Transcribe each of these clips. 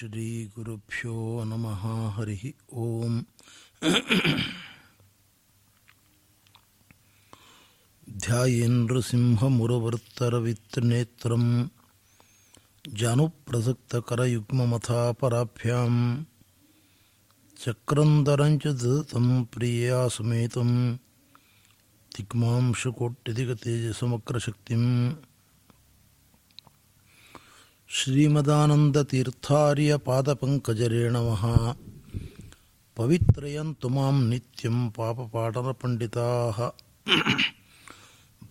श्रीगुरुभ्यो नमः हरिः ॐ ध्यायेन्द्रसिंहमुरवर्तरवित्तनेत्रं जानुप्रसक्तकरयुग्ममथापराभ्यां चक्रन्दरं च धृतं प्रियासमेतं तिग्मांशकोट्यधिकतेजसमक्रशक्तिम् तिग्मांशकोट्यधिकतेजसमग्रशक्तिम् श्रीमदानन्दतीर्थार्यपादपङ्कजरे नमः। पवित्रयन्तु माँ नित्यं पापपाटनपण्डिताः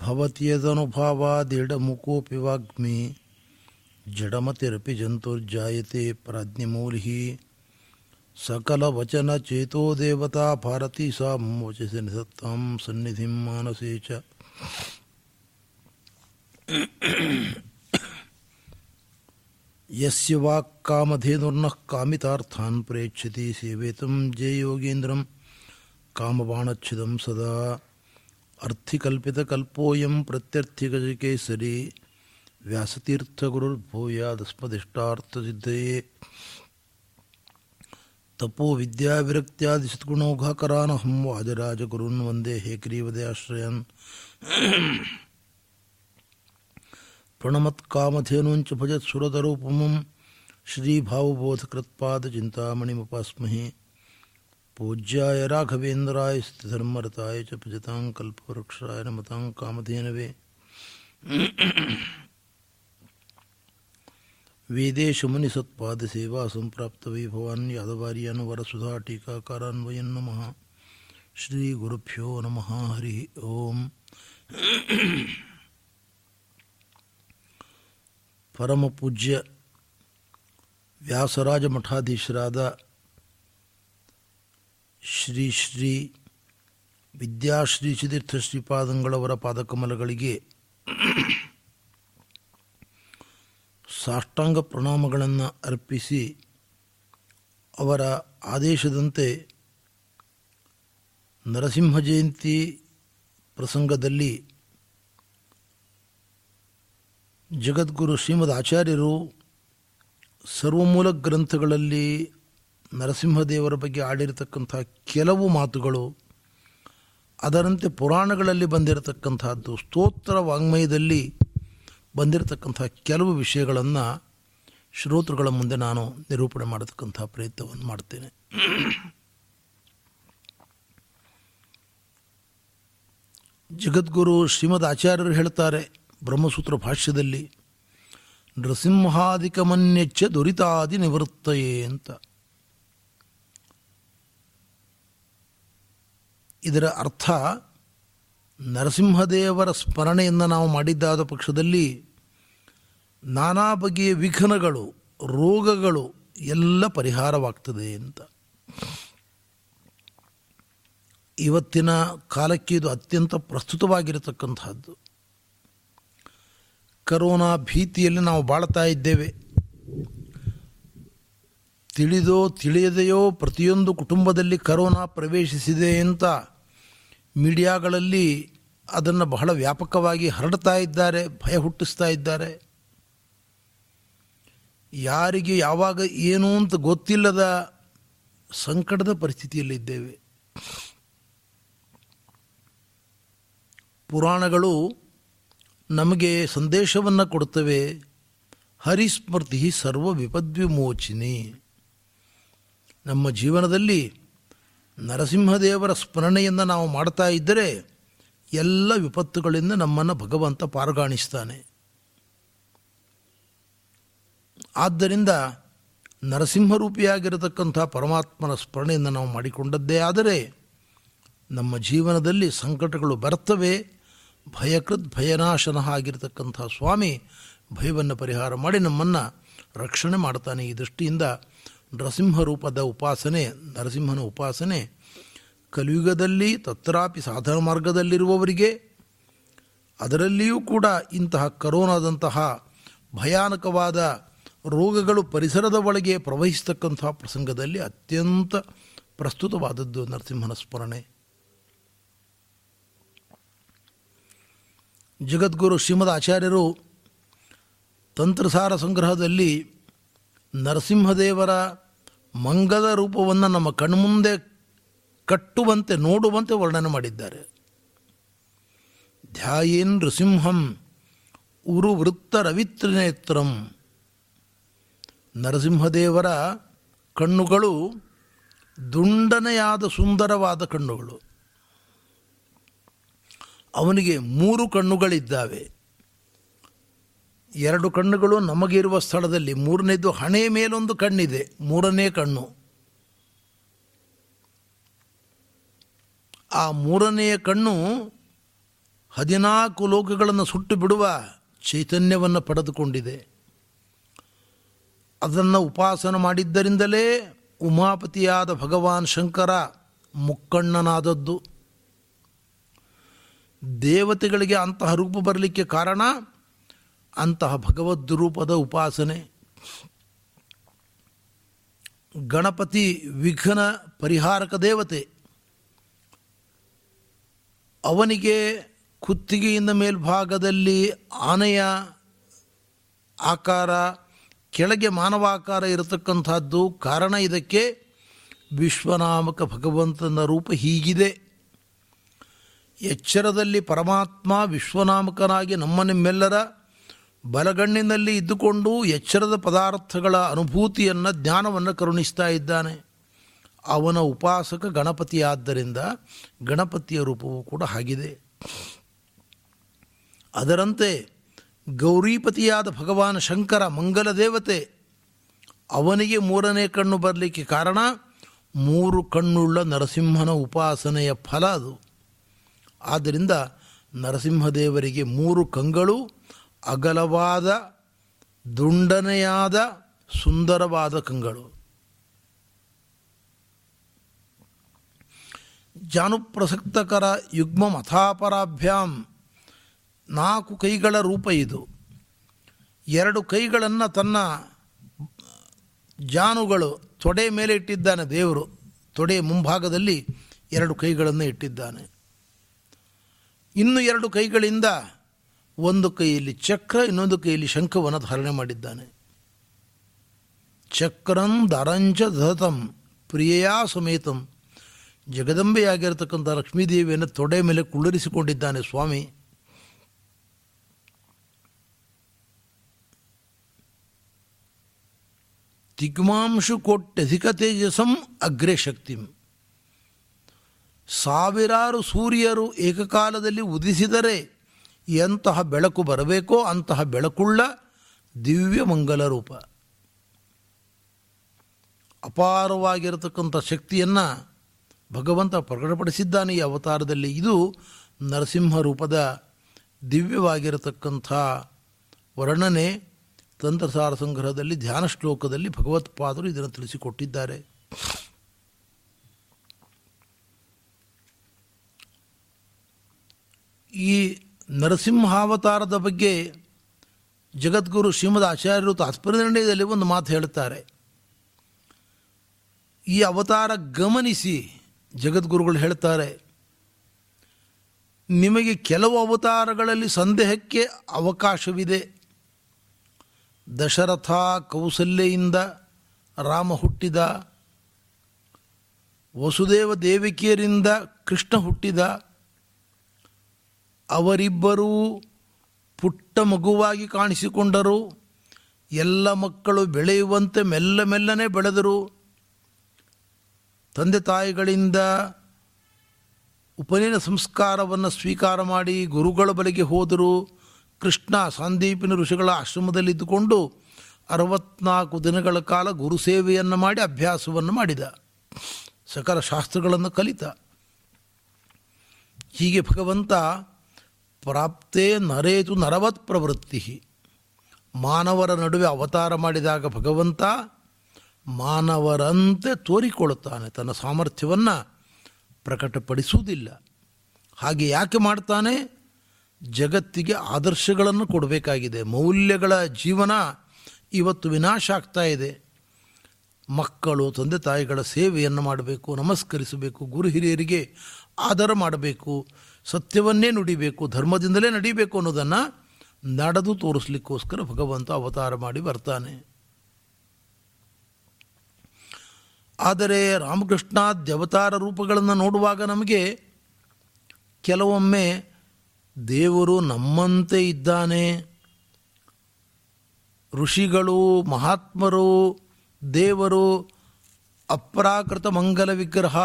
भवत्यदनुभावादिडमुकोऽपि वाग्मि जडमतिरपि जन्तुर्जायते प्राज्ञमौलिः। सकलवचनचेतो देवता भारती सा मम वचसि निसत्तां सन्निधिं मानसे च। यस्य वाक्कामधेनुर्नः कामितार्थान् प्रेच्छति सेवेतं जययोगेन्द्रं कामबाणच्छिदं सदा। अर्थिकल्पितकल्पोऽयं प्रत्यर्थिगजकेसरी व्यासतीर्थगुरुर्भूयादस्मदिष्टार्थसिद्धये। तपो विद्याविरक्त्यादिसद्गुणौघाकरानहं वाजराजगुरून् वंदे हेग्रीवदयाश्रयन् प्रणमत्कामधेनूञ्च भजत्सुरतरूपमं श्रीभावबोधकृत्पादचिन्तामणिमुपास्महे। पूज्याय राघवेन्द्राय स्थिधर्मरताय च भजतां कल्पवृक्षाय नमतां कामधेनवे। वेदेशमुनिसत्पादसेवा सम्प्राप्तवैभवान् यादवार्यानुवरसुधा टीकाकारान्वयन् नमः। श्रीगुरुभ्यो नमः, हरिः ओम्। ಪರಮ ಪೂಜ್ಯ ವ್ಯಾಸರಾಜ ಮಠಾಧೀಶರಾದ ಶ್ರೀ ಶ್ರೀ ವಿದ್ಯಾಶ್ರೀ ಸಿದ್ಧೀರ್ಥ ಶ್ರೀಪಾದಂಗಳವರ ಪಾದಕಮಲಗಳಿಗೆ ಸಾಷ್ಟಾಂಗ ಪ್ರಣಾಮಗಳನ್ನು ಅರ್ಪಿಸಿ ಅವರ ಆದೇಶದಂತೆ ನರಸಿಂಹ ಜಯಂತಿ ಪ್ರಸಂಗದಲ್ಲಿ ಜಗದ್ಗುರು ಶ್ರೀಮದ್ ಆಚಾರ್ಯರು ಸರ್ವಮೂಲ ಗ್ರಂಥಗಳಲ್ಲಿ ನರಸಿಂಹದೇವರ ಬಗ್ಗೆ ಆಡಿರತಕ್ಕಂಥ ಕೆಲವು ಮಾತುಗಳು, ಅದರಂತೆ ಪುರಾಣಗಳಲ್ಲಿ ಬಂದಿರತಕ್ಕಂಥದ್ದು, ಸ್ತೋತ್ರ ವಾಂಗ್ಮಯದಲ್ಲಿ ಬಂದಿರತಕ್ಕಂಥ ಕೆಲವು ವಿಷಯಗಳನ್ನು ಶ್ರೋತೃಗಳ ಮುಂದೆ ನಾನು ನಿರೂಪಣೆ ಮಾಡತಕ್ಕಂಥ ಪ್ರಯತ್ನವನ್ನು ಮಾಡ್ತೇನೆ. ಜಗದ್ಗುರು ಶ್ರೀಮದ್ ಆಚಾರ್ಯರು ಹೇಳ್ತಾರೆ ಬ್ರಹ್ಮಸೂತ್ರ ಭಾಷ್ಯದಲ್ಲಿ ನೃಸಿಂಹಾದಿಕಮನ್ಯಚ್ಚ ದುರಿತಾದಿ ನಿವೃತ್ತಯೇ ಅಂತ. ಇದರ ಅರ್ಥ, ನರಸಿಂಹದೇವರ ಸ್ಮರಣೆಯನ್ನು ನಾವು ಮಾಡಿದ್ದಾದ ಪಕ್ಷದಲ್ಲಿ ನಾನಾ ಬಗೆಯ ವಿಘ್ನಗಳು, ರೋಗಗಳು ಎಲ್ಲ ಪರಿಹಾರವಾಗ್ತದೆ ಅಂತ. ಇವತ್ತಿನ ಕಾಲಕ್ಕೆ ಇದು ಅತ್ಯಂತ ಪ್ರಸ್ತುತವಾಗಿರತಕ್ಕಂಥದ್ದು ಕರೋನಾ ಭೀತಿಯಲ್ಲಿ ನಾವು ಬಾಳ್ತಾ ಇದ್ದೇವೆ. ತಿಳಿದೋ ತಿಳಿಯದೆಯೋ ಪ್ರತಿಯೊಂದು ಕುಟುಂಬದಲ್ಲಿ ಕರೋನಾ ಪ್ರವೇಶಿಸಿದೆ ಅಂತ ಮೀಡಿಯಾಗಳಲ್ಲಿ ಅದನ್ನು ಬಹಳ ವ್ಯಾಪಕವಾಗಿ ಹರಡ್ತಾ ಇದ್ದಾರೆ, ಭಯ ಹುಟ್ಟಿಸ್ತಾ ಇದ್ದಾರೆ. ಯಾರಿಗೆ ಯಾವಾಗ ಏನು ಅಂತ ಗೊತ್ತಿಲ್ಲದ ಸಂಕಟದ ಪರಿಸ್ಥಿತಿಯಲ್ಲಿದ್ದೇವೆ. ಪುರಾಣಗಳು ನಮಗೆ ಸಂದೇಶವನ್ನು ಕೊಡುತ್ತವೆ ಹರಿಸ್ಮೃತಿ ಸರ್ವ ವಿಪದ್ವಿಮೋಚಿನಿ. ನಮ್ಮ ಜೀವನದಲ್ಲಿ ನರಸಿಂಹದೇವರ ಸ್ಮರಣೆಯನ್ನು ನಾವು ಮಾಡ್ತಾ ಇದ್ದರೆ ಎಲ್ಲ ವಿಪತ್ತುಗಳಿಂದ ನಮ್ಮನ್ನು ಭಗವಂತ ಪಾರುಗಾಣಿಸ್ತಾನೆ. ಆದ್ದರಿಂದ ನರಸಿಂಹರೂಪಿಯಾಗಿರತಕ್ಕಂಥ ಪರಮಾತ್ಮನ ಸ್ಮರಣೆಯನ್ನು ನಾವು ಮಾಡಿಕೊಂಡದ್ದೇ ಆದರೆ ನಮ್ಮ ಜೀವನದಲ್ಲಿ ಸಂಕಟಗಳು ಬರ್ತವೆ. ಭಯಕೃತ್ ಭಯನಾಶನ ಆಗಿರತಕ್ಕಂಥ ಸ್ವಾಮಿ ಭಯವನ್ನು ಪರಿಹಾರ ಮಾಡಿ ನಮ್ಮನ್ನು ರಕ್ಷಣೆ ಮಾಡ್ತಾನೆ ಈ ದೃಷ್ಟಿಯಿಂದ. ನರಸಿಂಹ ರೂಪದ ಉಪಾಸನೆ, ನರಸಿಂಹನ ಉಪಾಸನೆ, ಕಲಿಯುಗದಲ್ಲಿ ತತ್ರಾಪಿ ಸಾಧನ ಮಾರ್ಗದಲ್ಲಿರುವವರಿಗೆ, ಅದರಲ್ಲಿಯೂ ಕೂಡ ಇಂತಹ ಕರೋನಾದಂತಹ ಭಯಾನಕವಾದ ರೋಗಗಳು ಪರಿಸರದ ಒಳಗೆ ಪ್ರಸಂಗದಲ್ಲಿ ಅತ್ಯಂತ ಪ್ರಸ್ತುತವಾದದ್ದು ನರಸಿಂಹನ ಸ್ಮರಣೆ. ಜಗದ್ಗುರು ಶ್ರೀಮದ್ ಆಚಾರ್ಯರು ತಂತ್ರಸಾರ ಸಂಗ್ರಹದಲ್ಲಿ ನರಸಿಂಹದೇವರ ಮಂಗದ ರೂಪವನ್ನು ನಮ್ಮ ಕಣ್ಮುಂದೆ ಕಟ್ಟುವಂತೆ, ನೋಡುವಂತೆ ವರ್ಣನೆ ಮಾಡಿದ್ದಾರೆ. ಧ್ಯಾಯೇನ್ ನೃಸಿಂಹಂ ಉರು ವೃತ್ತ ರವಿತ್ರನೇತ್ರಂ ನರಸಿಂಹದೇವರ ಕಣ್ಣುಗಳು ದುಂಡನೆಯಾದ ಸುಂದರವಾದ ಕಣ್ಣುಗಳು. ಅವನಿಗೆ ಮೂರು ಕಣ್ಣುಗಳಿದ್ದಾವೆ. ಎರಡು ಕಣ್ಣುಗಳು ನಮಗಿರುವ ಸ್ಥಳದಲ್ಲಿ, ಮೂರನೇದು ಹಣೆಯ ಮೇಲೊಂದು ಕಣ್ಣಿದೆ, ಮೂರನೇ ಕಣ್ಣು. ಆ ಮೂರನೆಯ ಕಣ್ಣು ಹದಿನಾಲ್ಕು ಲೋಕಗಳನ್ನು ಸುಟ್ಟು ಬಿಡುವ ಚೈತನ್ಯವನ್ನು ಪಡೆದುಕೊಂಡಿದೆ. ಅದನ್ನು ಉಪಾಸನ ಮಾಡಿದ್ದರಿಂದಲೇ ಉಮಾಪತಿಯಾದ ಭಗವಾನ್ ಶಂಕರ ಮುಕ್ಕಣ್ಣನಾದದ್ದು. ದೇವತೆಗಳಿಗೆ ಅಂತಹ ರೂಪ ಬರಲಿಕ್ಕೆ ಕಾರಣ ಅಂತಹ ಭಗವದ್ ರೂಪದ ಉಪಾಸನೆ. ಗಣಪತಿ ವಿಘ್ನ ಪರಿಹಾರಕ ದೇವತೆ. ಅವನಿಗೆ ಕುತ್ತಿಗೆಯಿಂದ ಮೇಲ್ಭಾಗದಲ್ಲಿ ಆನೆಯ ಆಕಾರ, ಕೆಳಗೆ ಮಾನವಾಕಾರ ಇರತಕ್ಕಂಥದ್ದು ಕಾರಣ ಇದಕ್ಕೆ ವಿಶ್ವನಾಮಕ ಭಗವಂತನ ರೂಪ ಹೀಗಿದೆ. ಎಚ್ಚರದಲ್ಲಿ ಪರಮಾತ್ಮ ವಿಶ್ವನಾಮಕನಾಗಿ ನಮ್ಮ ನಿಮ್ಮೆಲ್ಲರ ಬಲಗಣ್ಣಿನಲ್ಲಿ ಇದ್ದುಕೊಂಡು ಎಚ್ಚರದ ಪದಾರ್ಥಗಳ ಅನುಭೂತಿಯನ್ನು ಜ್ಞಾನವನ್ನು ಕರುಣಿಸ್ತಾ ಇದ್ದಾನೆ. ಅವನ ಉಪಾಸಕ ಗಣಪತಿಯಾದ್ದರಿಂದ ಗಣಪತಿಯ ರೂಪವೂ ಕೂಡ ಆಗಿದೆ. ಅದರಂತೆ ಗೌರೀಪತಿಯಾದ ಭಗವಾನ್ ಶಂಕರ ಮಂಗಲ ದೇವತೆ ಅವನಿಗೆ ಮೂರನೇ ಕಣ್ಣು ಬರಲಿಕ್ಕೆ ಕಾರಣ ಮೂರು ಕಣ್ಣುಳ್ಳ ನರಸಿಂಹನ ಉಪಾಸನೆಯ ಫಲ ಅದು. ಆದ್ದರಿಂದ ನರಸಿಂಹದೇವರಿಗೆ ಮೂರು ಕಂಗಳು, ಅಗಲವಾದ, ದುಂಡನೆಯಾದ, ಸುಂದರವಾದ ಕಂಗಳು. ಜಾನುಪ್ರಸಕ್ತಕರ ಯುಗ್ಮ ಮಥಾಪರಾಭ್ಯಾಂ ನಾಲ್ಕು ಕೈಗಳ ರೂಪ ಇದು. ಎರಡು ಕೈಗಳನ್ನು ತನ್ನ ಜಾನುಗಳು ತೊಡೆ ಮೇಲೆ ಇಟ್ಟಿದ್ದಾನೆ ದೇವರು. ತೊಡೆ ಮುಂಭಾಗದಲ್ಲಿ ಎರಡು ಕೈಗಳನ್ನು ಇಟ್ಟಿದ್ದಾನೆ. ಇನ್ನು ಎರಡು ಕೈಗಳಿಂದ ಒಂದು ಕೈಯಲ್ಲಿ ಚಕ್ರ, ಇನ್ನೊಂದು ಕೈಯಲ್ಲಿ ಶಂಖವನ್ನು ಧಾರಣೆ ಮಾಡಿದ್ದಾನೆ. ಚಕ್ರಂ ದರಂಜ ಧತಂ, ಪ್ರಿಯಯಾ ಸಮೇತಂ. ಜಗದಂಬೆಯಾಗಿರತಕ್ಕಂಥ ಲಕ್ಷ್ಮೀದೇವಿಯನ್ನು ತೊಡೆ ಮೇಲೆ ಕುಳ್ಳರಿಸಿಕೊಂಡಿದ್ದಾನೆ ಸ್ವಾಮಿ. ತಿಗ್ಮಾಂಶು ಕೋಟ್ಯಧಿಕ ತೇಜಸಂ ಅಗ್ರೆ ಶಕ್ತಿಂ. ಸಾವಿರಾರು ಸೂರ್ಯರು ಏಕಕಾಲದಲ್ಲಿ ಉದಿಸಿದರೆ ಎಂತಹ ಬೆಳಕು ಬರಬೇಕೋ ಅಂತಹ ಬೆಳಕುಳ್ಳ ದಿವ್ಯ ಮಂಗಲ ರೂಪ. ಅಪಾರವಾಗಿರತಕ್ಕಂಥ ಶಕ್ತಿಯನ್ನು ಭಗವಂತ ಪ್ರಕಟಪಡಿಸಿದ್ದಾನೆ ಈ ಅವತಾರದಲ್ಲಿ. ಇದು ನರಸಿಂಹ ರೂಪದ ದಿವ್ಯವಾಗಿರತಕ್ಕಂಥ ವರ್ಣನೆ ತಂತ್ರಸಾರ ಸಂಗ್ರಹದಲ್ಲಿ ಧ್ಯಾನ ಶ್ಲೋಕದಲ್ಲಿ ಭಗವತ್ಪಾದರು ಇದನ್ನು ತಿಳಿಸಿಕೊಟ್ಟಿದ್ದಾರೆ. ಈ ನರಸಿಂಹಾವತಾರದ ಬಗ್ಗೆ ಜಗದ್ಗುರು ಶ್ರೀಮದ್ ಆಚಾರ್ಯರು ತಾತ್ಪರ್ಯದಲ್ಲಿ ಒಂದು ಮಾತು ಹೇಳುತ್ತಾರೆ ಈ ಅವತಾರ ಗಮನಿಸಿ ಜಗದ್ಗುರುಗಳು ಹೇಳ್ತಾರೆ, ನಿಮಗೆ ಕೆಲವು ಅವತಾರಗಳಲ್ಲಿ ಸಂದೇಹಕ್ಕೆ ಅವಕಾಶವಿದೆ. ದಶರಥ ಕೌಸಲ್ಯೆಯಿಂದ ರಾಮ ಹುಟ್ಟಿದ, ವಸುದೇವ ದೇವಿಕೆಯರಿಂದ ಕೃಷ್ಣ ಹುಟ್ಟಿದ ಅವರಿಬ್ಬರೂ ಪುಟ್ಟ ಮಗುವಾಗಿ ಕಾಣಿಸಿಕೊಂಡರು. ಎಲ್ಲ ಮಕ್ಕಳು ಬೆಳೆಯುವಂತೆ ಮೆಲ್ಲ ಮೆಲ್ಲನೆ ಬೆಳೆದರು. ತಂದೆ ತಾಯಿಗಳಿಂದ ಉಪನಯನ ಸಂಸ್ಕಾರವನ್ನು ಸ್ವೀಕಾರ ಮಾಡಿ ಗುರುಗಳ ಬಳಿಗೆ ಹೋದರು. ಕೃಷ್ಣ ಸಂದೀಪಿನ ಋಷಿಗಳ ಆಶ್ರಮದಲ್ಲಿದ್ದುಕೊಂಡು ಅರವತ್ನಾಲ್ಕು ದಿನಗಳ ಕಾಲ ಗುರು ಸೇವೆಯನ್ನು ಮಾಡಿ ಅಭ್ಯಾಸವನ್ನು ಮಾಡಿದ. ಸಕಲ ಶಾಸ್ತ್ರಗಳನ್ನು ಕಲಿತ. ಹೀಗೆ ಭಗವಂತ ಪ್ರಾಪ್ತೇ ನರೇತು ನರವತ್ ಪ್ರವೃತ್ತಿ. ಮಾನವರ ನಡುವೆ ಅವತಾರ ಮಾಡಿದಾಗ ಭಗವಂತ ಮಾನವರಂತೆ ತೋರಿಕೊಳ್ಳುತ್ತಾನೆ, ತನ್ನ ಸಾಮರ್ಥ್ಯವನ್ನು ಪ್ರಕಟಪಡಿಸುವುದಿಲ್ಲ. ಹಾಗೆ ಯಾಕೆ ಮಾಡ್ತಾನೆ? ಜಗತ್ತಿಗೆ ಆದರ್ಶಗಳನ್ನು ಕೊಡಬೇಕಾಗಿದೆ, ಮೌಲ್ಯಗಳ ಜೀವನ ಇವತ್ತು ವಿನಾಶ ಆಗ್ತಾ ಇದೆ. ಮಕ್ಕಳು, ತಂದೆ ತಾಯಿಗಳ ಸೇವೆಯನ್ನು ಮಾಡಬೇಕು, ನಮಸ್ಕರಿಸಬೇಕು, ಗುರು ಹಿರಿಯರಿಗೆ ಆದರ ಮಾಡಬೇಕು. ಸತ್ಯವನ್ನೇ ನುಡಿಬೇಕು, ಧರ್ಮದಿಂದಲೇ ನಡಿಬೇಕು ಅನ್ನೋದನ್ನು ನಡೆದು ತೋರಿಸ್ಲಿಕ್ಕೋಸ್ಕರ ಭಗವಂತ ಅವತಾರ ಮಾಡಿ ಬರ್ತಾನೆ. ಆದರೆ ರಾಮಕೃಷ್ಣ ದೇವತಾರ ರೂಪಗಳನ್ನು ನೋಡುವಾಗ ನಮಗೆ ಕೆಲವೊಮ್ಮೆ ದೇವರು ನಮ್ಮಂತೆ ಇದ್ದಾನೆ. ಋಷಿಗಳು, ಮಹಾತ್ಮರು, ದೇವರು, ಅಪ್ರಾಕೃತ ಮಂಗಲ ವಿಗ್ರಹ,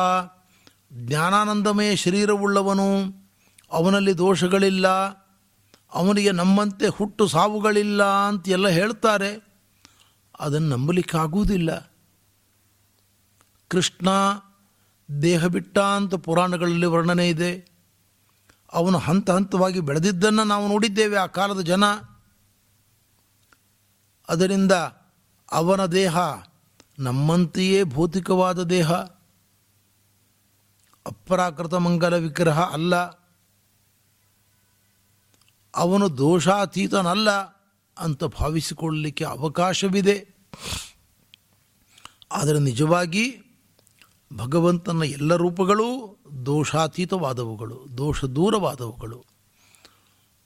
ಜ್ಞಾನಾನಂದಮಯ ಶರೀರವುಳ್ಳವನು ಅವನಲ್ಲಿ ದೋಷಗಳಿಲ್ಲ, ಅವನಿಗೆ ನಮ್ಮಂತೆ ಹುಟ್ಟು ಸಾವುಗಳಿಲ್ಲ ಅಂತ ಎಲ್ಲ ಹೇಳ್ತಾರೆ. ಅದನ್ನು ನಂಬಲಿಕ್ಕಾಗುವುದಿಲ್ಲ. ಕೃಷ್ಣ ದೇಹ ಬಿಟ್ಟ ಅಂತ ಪುರಾಣಗಳಲ್ಲಿ ವರ್ಣನೆ ಇದೆ. ಅವನು ಹಂತ ಹಂತವಾಗಿ ಬೆಳೆದಿದ್ದನ್ನು ನಾವು ನೋಡಿದ್ದೇವೆ ಆ ಕಾಲದ ಜನ. ಅದರಿಂದ ಅವನ ದೇಹ ನಮ್ಮಂತೆಯೇ ಭೌತಿಕವಾದ ದೇಹ. ಅಪರಾಕೃತ ಮಂಗಲ ವಿಗ್ರಹ ಅಲ್ಲ. ಅವನು ದೋಷಾತೀತನಲ್ಲ ಅಂತ ಭಾವಿಸಿಕೊಳ್ಳಲಿಕ್ಕೆ ಅವಕಾಶವಿದೆ. ಆದರೆ ನಿಜವಾಗಿ ಭಗವಂತನ ಎಲ್ಲ ರೂಪಗಳೂ ದೋಷಾತೀತವಾದವುಗಳು, ದೋಷ ದೂರವಾದವುಗಳು.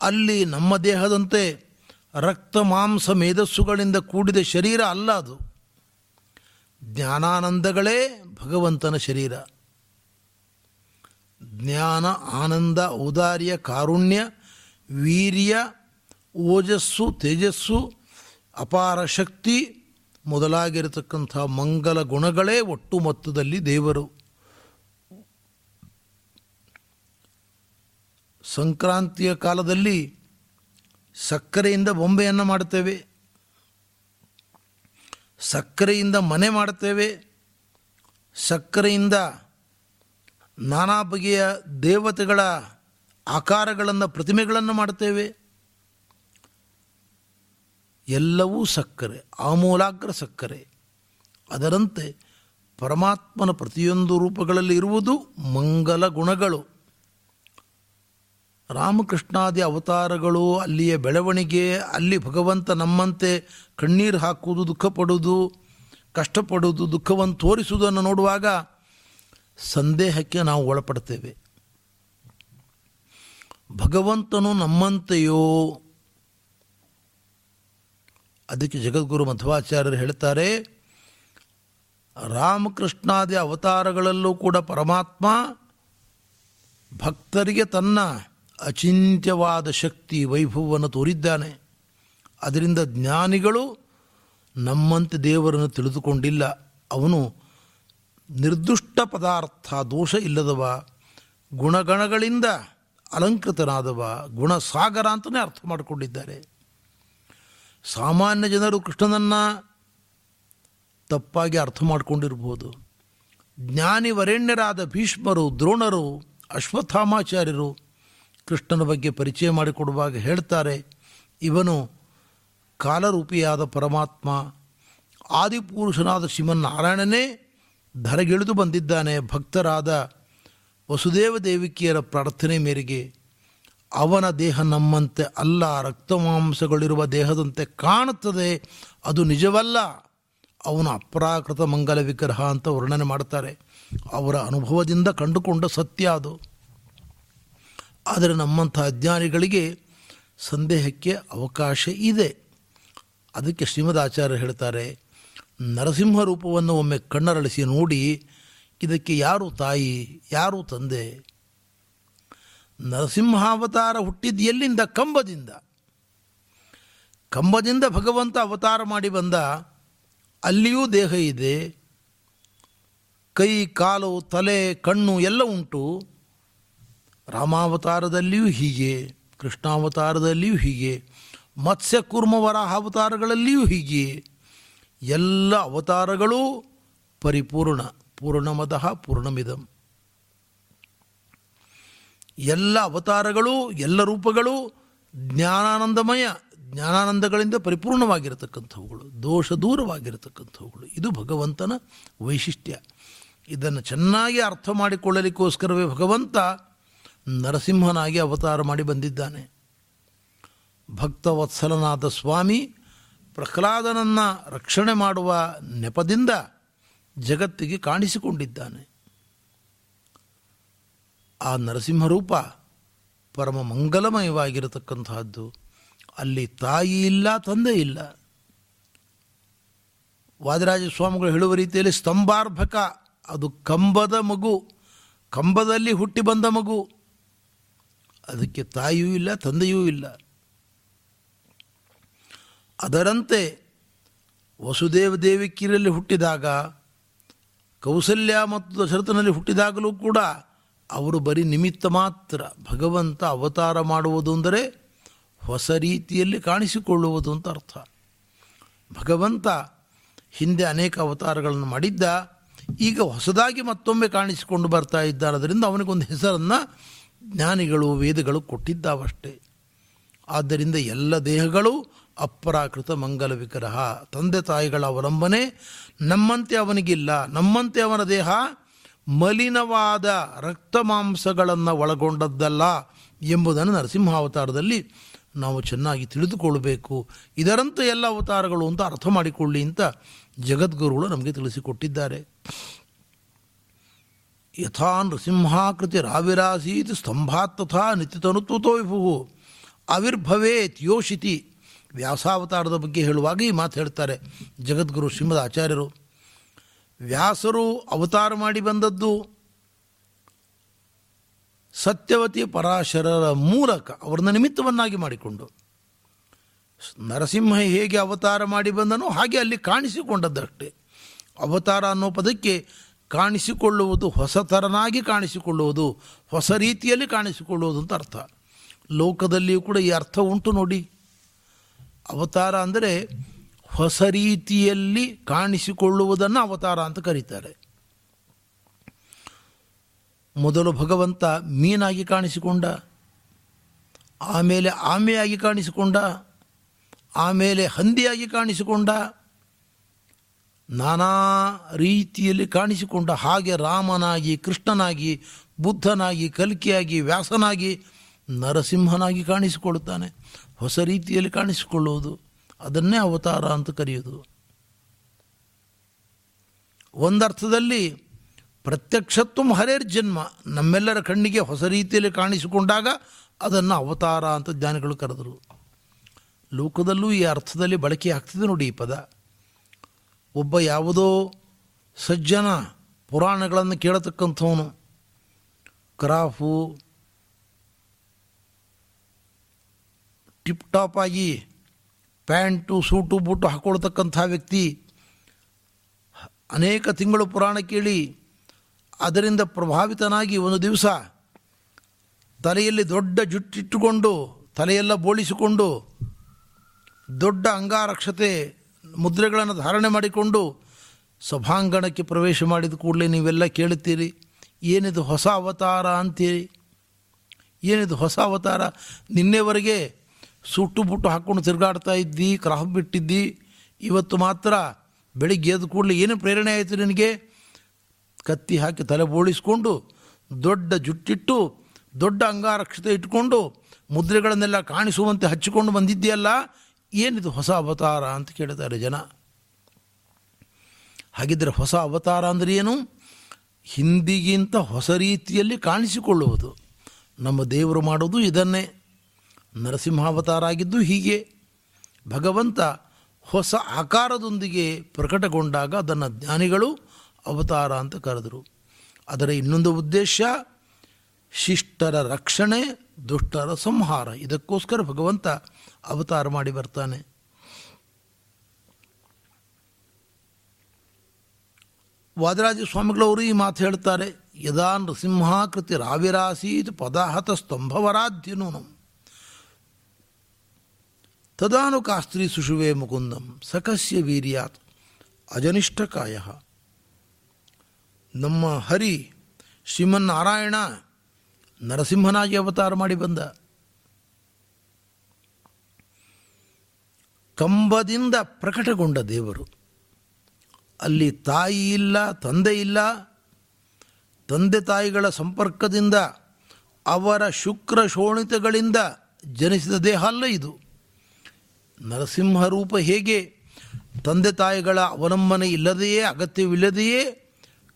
ಅಲ್ಲಿ ನಮ್ಮ ದೇಹದಂತೆ ರಕ್ತ ಮಾಂಸ ಮೇಧಸ್ಸುಗಳಿಂದ ಕೂಡಿದ ಶರೀರ ಅಲ್ಲ ಅದು. ಜ್ಞಾನಾನಂದಗಳೇ ಭಗವಂತನ ಶರೀರ. ಜ್ಞಾನ, ಆನಂದ, ಔದಾರ್ಯ, ಕಾರುಣ್ಯ ವೀರ್ಯ, ಓಜಸ್ಸು, ತೇಜಸ್ಸು, ಅಪಾರ ಶಕ್ತಿ ಮೊದಲಾಗಿರತಕ್ಕಂಥ ಮಂಗಲ ಗುಣಗಳೇ ಒಟ್ಟು ಮೊತ್ತದಲ್ಲಿ ದೇವರು. ಸಂಕ್ರಾಂತಿಯ ಕಾಲದಲ್ಲಿ ಸಕ್ಕರೆಯಿಂದ ಬೊಂಬೆಯನ್ನು ಮಾಡುತ್ತೇವೆ. ಸಕ್ಕರೆಯಿಂದ ಮನೆ ಮಾಡುತ್ತೇವೆ. ಸಕ್ಕರೆಯಿಂದ ನಾನಾ ಬಗೆಯ ದೇವತೆಗಳ ಆಕಾರಗಳನ್ನು ಪ್ರತಿಮೆಗಳನ್ನು ಮಾಡುತ್ತೇವೆ. ಎಲ್ಲವೂ ಸಕ್ಕರೆ, ಆಮೂಲಾಗ್ರ ಸಕ್ಕರೆ. ಅದರಂತೆ ಪರಮಾತ್ಮನ ಪ್ರತಿಯೊಂದು ರೂಪಗಳಲ್ಲಿ ಇರುವುದು ಮಂಗಲ ಗುಣಗಳು. ರಾಮಕೃಷ್ಣಾದಿ ಅವತಾರಗಳು ಅಲ್ಲಿಯ ಬೆಳವಣಿಗೆ, ಅಲ್ಲಿ ಭಗವಂತ ನಮ್ಮಂತೆ ಕಣ್ಣೀರು ಹಾಕುವುದು ದುಃಖಪಡುವುದು ಕಷ್ಟಪಡುವುದು ದುಃಖವನ್ನು ತೋರಿಸುವುದನ್ನು ನೋಡುವಾಗ ಸಂದೇಹಕ್ಕೆ ನಾವು ಒಳಪಡ್ತೇವೆ ಭಗವಂತನು ನಮ್ಮಂತೆಯೋ? ಅದಕ್ಕೆ ಜಗದ್ಗುರು ಮಧ್ವಾಚಾರ್ಯರು ಹೇಳ್ತಾರೆ, ರಾಮಕೃಷ್ಣಾದಿ ಅವತಾರಗಳಲ್ಲೂ ಕೂಡ ಪರಮಾತ್ಮ ಭಕ್ತರಿಗೆ ತನ್ನ ಅಚಿಂತ್ಯವಾದ ಶಕ್ತಿ, ವೈಭವವನ್ನು ತೋರಿದ್ದಾನೆ. ಅದರಿಂದ ಜ್ಞಾನಿಗಳು ನಮ್ಮಂತೆ ದೇವರನ್ನು ತಿಳಿದುಕೊಂಡಿಲ್ಲ. ಅವನು ನಿರ್ದುಷ್ಟ ಪದಾರ್ಥ, ದೋಷ ಇಲ್ಲದವ. ಗುಣಗಣಗಳಿಂದ ಅಲಂಕೃತನಾದವ ಗುಣಸಾಗರ ಅಂತಲೇ ಅರ್ಥ ಮಾಡಿಕೊಂಡಿದ್ದಾರೆ. ಸಾಮಾನ್ಯ ಜನರು ಕೃಷ್ಣನನ್ನು ತಪ್ಪಾಗಿ ಅರ್ಥ ಮಾಡಿಕೊಂಡಿರ್ಬೋದು. ಜ್ಞಾನಿ ವರೇಣ್ಯರಾದ ಭೀಷ್ಮರು, ದ್ರೋಣರು, ಅಶ್ವತ್ಥಾಮಾಚಾರ್ಯರು ಕೃಷ್ಣನ ಬಗ್ಗೆ ಪರಿಚಯ ಮಾಡಿಕೊಡುವಾಗ ಹೇಳ್ತಾರೆ, ಇವನು ಕಾಲರೂಪಿಯಾದ ಪರಮಾತ್ಮ, ಆದಿಪುರುಷನಾದ ಶ್ರೀಮನ್ನಾರಾಯಣನೇ, ಧರೆಗಿಳಿದು ಬಂದಿದ್ದಾನೆ, ಭಕ್ತರಾದ ವಸುದೇವ ದೇವಿಕಿಯರ ಪ್ರಾರ್ಥನೆ ಮೇರೆಗೆ ಅವನ ದೇಹ ನಮ್ಮಂತೆ ಅಲ್ಲ, ರಕ್ತಮಾಂಸಗಳಿರುವ ದೇಹದಂತೆ ಕಾಣುತ್ತದೆ. ಅದು ನಿಜವಲ್ಲ. ಅವನು ಅಪ್ರಾಕೃತ ಮಂಗಲ ವಿಗ್ರಹ ಅಂತ ವರ್ಣನೆ ಮಾಡ್ತಾರೆ ಅವರ ಅನುಭವದಿಂದ ಕಂಡುಕೊಂಡ ಸತ್ಯ ಅದು. ಆದರೆ ನಮ್ಮಂಥ ಅಜ್ಞಾನಿಗಳಿಗೆ ಸಂದೇಹಕ್ಕೆ ಅವಕಾಶ ಇದೆ. ಅದಕ್ಕೆ ಶ್ರೀಮದ್ ಆಚಾರ್ಯ ಹೇಳ್ತಾರೆ, ನರಸಿಂಹ ರೂಪವನ್ನು ಒಮ್ಮೆ ಕಣ್ಣರಳಿಸಿ ನೋಡಿ ಇದಕ್ಕೆ ಯಾರು ತಾಯಿ, ಯಾರು ತಂದೆ? ನರಸಿಂಹಾವತಾರ ಹುಟ್ಟಿದ್ದು ಎಲ್ಲಿಂದ? ಕಂಬದಿಂದ. ಕಂಬದಿಂದ ಭಗವಂತ ಅವತಾರ ಮಾಡಿ ಬಂದ, ಅಲ್ಲಿಯೂ ದೇಹ ಇದೆ. ಕೈ, ಕಾಲು, ತಲೆ, ಕಣ್ಣು ಎಲ್ಲ ಉಂಟು. ರಾಮಾವತಾರದಲ್ಲಿಯೂ ಹೀಗೆ, ಕೃಷ್ಣಾವತಾರದಲ್ಲಿಯೂ ಹೀಗೆ ಮತ್ಸ್ಯ ವರಾಹ ಅವತಾರಗಳಲ್ಲಿಯೂ ಹೀಗೆ. ಎಲ್ಲ ಅವತಾರಗಳೂ ಪರಿಪೂರ್ಣ. ಪೂರ್ಣಮದಃ ಪೂರ್ಣಮಿದಂ. ಎಲ್ಲ ಅವತಾರಗಳು, ಎಲ್ಲ ರೂಪಗಳು ಜ್ಞಾನಾನಂದಮಯ, ಜ್ಞಾನಾನಂದಗಳಿಂದ ಪರಿಪೂರ್ಣವಾಗಿರತಕ್ಕಂಥವುಗಳು, ದೋಷ ದೂರವಾಗಿರತಕ್ಕಂಥವುಗಳು. ಇದು ಭಗವಂತನ ವೈಶಿಷ್ಟ್ಯ. ಇದನ್ನು ಚೆನ್ನಾಗಿ ಅರ್ಥ ಮಾಡಿಕೊಳ್ಳಲಿಕ್ಕೋಸ್ಕರವೇ ಭಗವಂತ ನರಸಿಂಹನಾಗಿ ಅವತಾರ ಮಾಡಿ ಬಂದಿದ್ದಾನೆ. ಭಕ್ತವತ್ಸಲನಾದ ಸ್ವಾಮಿ ಪ್ರಹ್ಲಾದನನ್ನು ರಕ್ಷಣೆ ಮಾಡುವ ನೆಪದಿಂದ ಜಗತ್ತಿಗೆ ಕಾಣಿಸಿಕೊಂಡಿದ್ದಾನೆ. ಆ ನರಸಿಂಹರೂಪ ಪರಮ ಮಂಗಲಮಯವಾಗಿರತಕ್ಕಂತಹದ್ದು. ಅಲ್ಲಿ ತಾಯಿ ಇಲ್ಲ, ತಂದೆ ಇಲ್ಲ. ವಾದಿರಾಜ ಸ್ವಾಮಿಗಳು ಹೇಳುವ ರೀತಿಯಲ್ಲಿ ಸ್ತಂಭಾರ್ಭಕ, ಅದು ಕಂಬದ ಮಗು, ಕಂಬದಲ್ಲಿ ಹುಟ್ಟಿ ಬಂದ ಮಗು. ಅದಕ್ಕೆ ತಾಯಿಯೂ ಇಲ್ಲ, ತಂದೆಯೂ ಇಲ್ಲ. ಅದರಂತೆ ವಸುದೇವ ದೇವಿಕಿರಲ್ಲಿ ಹುಟ್ಟಿದಾಗ ಕೌಸಲ್ಯ ಮತ್ತು ದಶರಥನಲ್ಲಿ ಹುಟ್ಟಿದಾಗಲೂ ಕೂಡ ಅವರು ಬರೀ ನಿಮಿತ್ತ ಮಾತ್ರ ಭಗವಂತ ಅವತಾರ ಮಾಡುವುದು ಅಂದರೆ ಹೊಸ ರೀತಿಯಲ್ಲಿ ಕಾಣಿಸಿಕೊಳ್ಳುವುದು ಅಂತ ಅರ್ಥ. ಭಗವಂತ ಹಿಂದೆ ಅನೇಕ ಅವತಾರಗಳನ್ನು ಮಾಡಿದ್ದ, ಈಗ ಹೊಸದಾಗಿ ಮತ್ತೊಮ್ಮೆ ಕಾಣಿಸಿಕೊಂಡು ಬರ್ತಾ ಇದ್ದಾರದರಿಂದ ಅವನಿಗೊಂದು ಹೆಸರನ್ನು ಜ್ಞಾನಿಗಳು, ವೇದಗಳು ಕೊಟ್ಟಿದ್ದಾವಷ್ಟೇ. ಆದ್ದರಿಂದ ಎಲ್ಲ ದೇಹಗಳು ಅಪರಾಕೃತ ಮಂಗಲ ವಿಗ್ರಹ. ತಂದೆ ತಾಯಿಗಳ ಅವಲಂಬನೆ, ನಮ್ಮಂತೆ ಅವನಿಗಿಲ್ಲ. ನಮ್ಮಂತೆ ಅವನ ದೇಹ ಮಲಿನವಾದ ರಕ್ತ ಮಾಂಸಗಳನ್ನು ಒಳಗೊಂಡದ್ದಲ್ಲ ಎಂಬುದನ್ನು ನರಸಿಂಹಾವತಾರದಲ್ಲಿ ನಾವು ಚೆನ್ನಾಗಿ ತಿಳಿದುಕೊಳ್ಳಬೇಕು. ಇದರಂತೆ ಎಲ್ಲ ಅವತಾರಗಳು ಅಂತ ಅರ್ಥ ಮಾಡಿಕೊಳ್ಳಿ ಅಂತ ಜಗದ್ಗುರುಗಳು ನಮಗೆ ತಿಳಿಸಿಕೊಟ್ಟಿದ್ದಾರೆ. ಯಥಾ ನೃಸಿಂಹಾಕೃತಿ ರಾವಿರಾಸೀತ್ ಸ್ತಂಭಾತ್ ತಥಾ ನಿತ್ಯತನುತ್ವತೋ ವಿಭು ಆವಿರ್ಭವೇತ್ ಯೋಷಿತಿ. ವ್ಯಾಸಾವತಾರದ ಬಗ್ಗೆ ಹೇಳುವಾಗ ಈ ಮಾತು ಹೇಳ್ತಾರೆ. ಜಗದ್ಗುರು ಶ್ರೀಮದ್ ಆಚಾರ್ಯರು, ವ್ಯಾಸರು ಅವತಾರ ಮಾಡಿ ಬಂದದ್ದು ಸತ್ಯವತಿ ಪರಾಶರರ ಮೂಲಕ, ಅವರನ್ನ ನಿಮಿತ್ತವನ್ನಾಗಿ ಮಾಡಿಕೊಂಡು. ನರಸಿಂಹ ಹೇಗೆ ಅವತಾರ ಮಾಡಿ ಬಂದನೋ ಹಾಗೆ ಅಲ್ಲಿ ಕಾಣಿಸಿಕೊಂಡದ್ದಷ್ಟೇ. ಅವತಾರ ಅನ್ನೋ ಪದಕ್ಕೆ ಕಾಣಿಸಿಕೊಳ್ಳುವುದು ಹೊಸತರನಾಗಿ ಕಾಣಿಸಿಕೊಳ್ಳುವುದು, ಹೊಸ ರೀತಿಯಲ್ಲಿ ಕಾಣಿಸಿಕೊಳ್ಳುವುದು ಅಂತ ಅರ್ಥ. ಲೋಕದಲ್ಲಿಯೂ ಕೂಡ ಈ ಅರ್ಥ ಉಂಟು ನೋಡಿ. ಅವತಾರ ಅಂದರೆ ಹೊಸ ರೀತಿಯಲ್ಲಿ ಕಾಣಿಸಿಕೊಳ್ಳುವುದನ್ನು ಅವತಾರ ಅಂತ ಕರೀತಾರೆ. ಮೊದಲು ಭಗವಂತ ಮೀನಾಗಿ ಕಾಣಿಸಿಕೊಂಡ, ಆಮೇಲೆ ಆಮೆಯಾಗಿ ಕಾಣಿಸಿಕೊಂಡ, ಆಮೇಲೆ ಹಂದಿಯಾಗಿ ಕಾಣಿಸಿಕೊಂಡ, ನಾನಾ ರೀತಿಯಲ್ಲಿ ಕಾಣಿಸಿಕೊಂಡ ಹಾಗೆ ರಾಮನಾಗಿ, ಕೃಷ್ಣನಾಗಿ, ಬುದ್ಧನಾಗಿ, ಕಲ್ಕಿಯಾಗಿ, ವ್ಯಾಸನಾಗಿ ನರಸಿಂಹನಾಗಿ ಕಾಣಿಸಿಕೊಳ್ಳುತ್ತಾನೆ. ಹೊಸ ರೀತಿಯಲ್ಲಿ ಕಾಣಿಸಿಕೊಳ್ಳುವುದು. ಅದನ್ನೇ ಅವತಾರ ಅಂತ ಕರೆಯುವುದು ಒಂದರ್ಥದಲ್ಲಿ ಪ್ರತ್ಯಕ್ಷತ್ವ ಹರೇರ್ ಜನ್ಮ. ನಮ್ಮೆಲ್ಲರ ಕಣ್ಣಿಗೆ ಹೊಸ ರೀತಿಯಲ್ಲಿ ಕಾಣಿಸಿಕೊಂಡಾಗ ಅದನ್ನು ಅವತಾರ ಅಂತ ಜ್ಞಾನಿಗಳು ಕರೆದರು. ಲೋಕದಲ್ಲೂ ಈ ಅರ್ಥದಲ್ಲಿ ಬಳಕೆ ಆಗ್ತಿದೆ ನೋಡಿ ಈ ಪದ. ಒಬ್ಬ ಯಾವುದೋ ಸಜ್ಜನ ಪುರಾಣಗಳನ್ನು ಕೇಳತಕ್ಕಂಥವನು. ಕ್ರಾಫು ಟಿಪ್ ಟಾಪ್ ಆಗಿ ಪ್ಯಾಂಟು, ಸೂಟು, ಬೂಟು ಹಾಕ್ಕೊಳ್ತಕ್ಕಂಥ ವ್ಯಕ್ತಿ ಅನೇಕ ತಿಂಗಳು ಪುರಾಣ ಕೇಳಿ ಅದರಿಂದ ಪ್ರಭಾವಿತನಾಗಿ ಒಂದು ದಿವಸ ತಲೆಯಲ್ಲಿ ದೊಡ್ಡ ಜುಟ್ಟಿಟ್ಟುಕೊಂಡು ತಲೆಯೆಲ್ಲ ಬೋಳಿಸಿಕೊಂಡು ದೊಡ್ಡ ಅಂಗಾರಕ್ಷತೆ ಮುದ್ರೆಗಳನ್ನು ಧಾರಣೆ ಮಾಡಿಕೊಂಡು ಸಭಾಂಗಣಕ್ಕೆ ಪ್ರವೇಶ ಮಾಡಿದ ಕೂಡಲೇ ನೀವೆಲ್ಲ ಕೇಳುತ್ತೀರಿ, ಏನಿದು ಹೊಸ ಅವತಾರ ಅಂತೀರಿ? ಏನಿದು ಹೊಸ ಅವತಾರ? ನಿನ್ನೆವರೆಗೆ ಸುಟ್ಟು ಬುಟ್ಟು ಹಾಕ್ಕೊಂಡು ತಿರುಗಾಡ್ತಾ ಇದ್ದಿ, ಕ್ರಹ ಬಿಟ್ಟಿದ್ದಿ. ಇವತ್ತು ಮಾತ್ರ ಬೆಳಿಗ್ಗೆ ಎದ್ದು ಕೂಡಲೇ ಏನು ಪ್ರೇರಣೆ ಆಯಿತು ನಿನಗೆ? ಕತ್ತಿ ಹಾಕಿ ತಲೆ ಬೋಳಿಸ್ಕೊಂಡು ದೊಡ್ಡ ಜುಟ್ಟಿಟ್ಟು, ದೊಡ್ಡ ಅಂಗಾರಕ್ಷತೆ ಇಟ್ಕೊಂಡು ಮುದ್ರೆಗಳನ್ನೆಲ್ಲ ಕಾಣಿಸುವಂತೆ ಹಚ್ಚಿಕೊಂಡು ಬಂದಿದ್ದೀಯಲ್ಲ? ಏನಿದು ಹೊಸ ಅವತಾರ ಅಂತ ಕೇಳ್ತಾರೆ ಜನ. ಹಾಗಿದ್ದರೆ ಹೊಸ ಅವತಾರ ಅಂದರೆ ಏನು? ಹಿಂದಿಗಿಂತ ಹೊಸ ರೀತಿಯಲ್ಲಿ ಕಾಣಿಸಿಕೊಳ್ಳುವುದು. ನಮ್ಮ ದೇವರು ಮಾಡೋದು ಇದನ್ನೇ. ನರಸಿಂಹಾವತಾರ ಆಗಿದ್ದು ಹೀಗೆ. ಭಗವಂತ ಹೊಸ ಆಕಾರದೊಂದಿಗೆ ಪ್ರಕಟಗೊಂಡಾಗ ಅದನ್ನು ಜ್ಞಾನಿಗಳು ಅವತಾರ ಅಂತ ಕರೆದರು. ಅದರ ಇನ್ನೊಂದು ಉದ್ದೇಶ, ಶಿಷ್ಟರ ರಕ್ಷಣೆ, ದುಷ್ಟರ ಸಂಹಾರ. ಇದಕ್ಕೋಸ್ಕರ ಭಗವಂತ ಅವತಾರ ಮಾಡಿ ಬರ್ತಾನೆ. ವಾದರಾಜ ಸ್ವಾಮಿಗಳವರು ಈ ಮಾತು ಹೇಳ್ತಾರೆ, ಯದಾ ನೃಸಿಂಹಾಕೃತಿ ರಾವಿರಾಸೀತ್ ಪದಾಹತ ಸ್ತಂಭವರಾಧ್ಯನು ತದಾನು ಕಾಸ್ತ್ರಿ ಸುಷುವೆ ಮುಕುಂದಂ ಸಕಸ್ಯ ವೀರ್ಯಾತ್ ಅಜನಿಷ್ಠಕಾಯ. ನಮ್ಮ ಹರಿ ಶ್ರೀಮನ್ನಾರಾಯಣ ನರಸಿಂಹನಾಗಿ ಅವತಾರ ಮಾಡಿ ಬಂದ. ಕಂಬದಿಂದ ಪ್ರಕಟಗೊಂಡ ದೇವರು. ಅಲ್ಲಿ ತಾಯಿ ಇಲ್ಲ, ತಂದೆ ಇಲ್ಲ. ತಂದೆ ತಾಯಿಗಳ ಸಂಪರ್ಕದಿಂದ ಅವರ ಶುಕ್ರ ಶೋಣಿತಗಳಿಂದ ಜನಿಸಿದ ದೇಹ ಅಲ್ಲ ಇದು. ನರಸಿಂಹ ರೂಪ ಹೇಗೆ ತಂದೆ ತಾಯಿಗಳ ಅವಲಂಬನೆ ಇಲ್ಲದೆಯೇ, ಅಗತ್ಯವಿಲ್ಲದೆಯೇ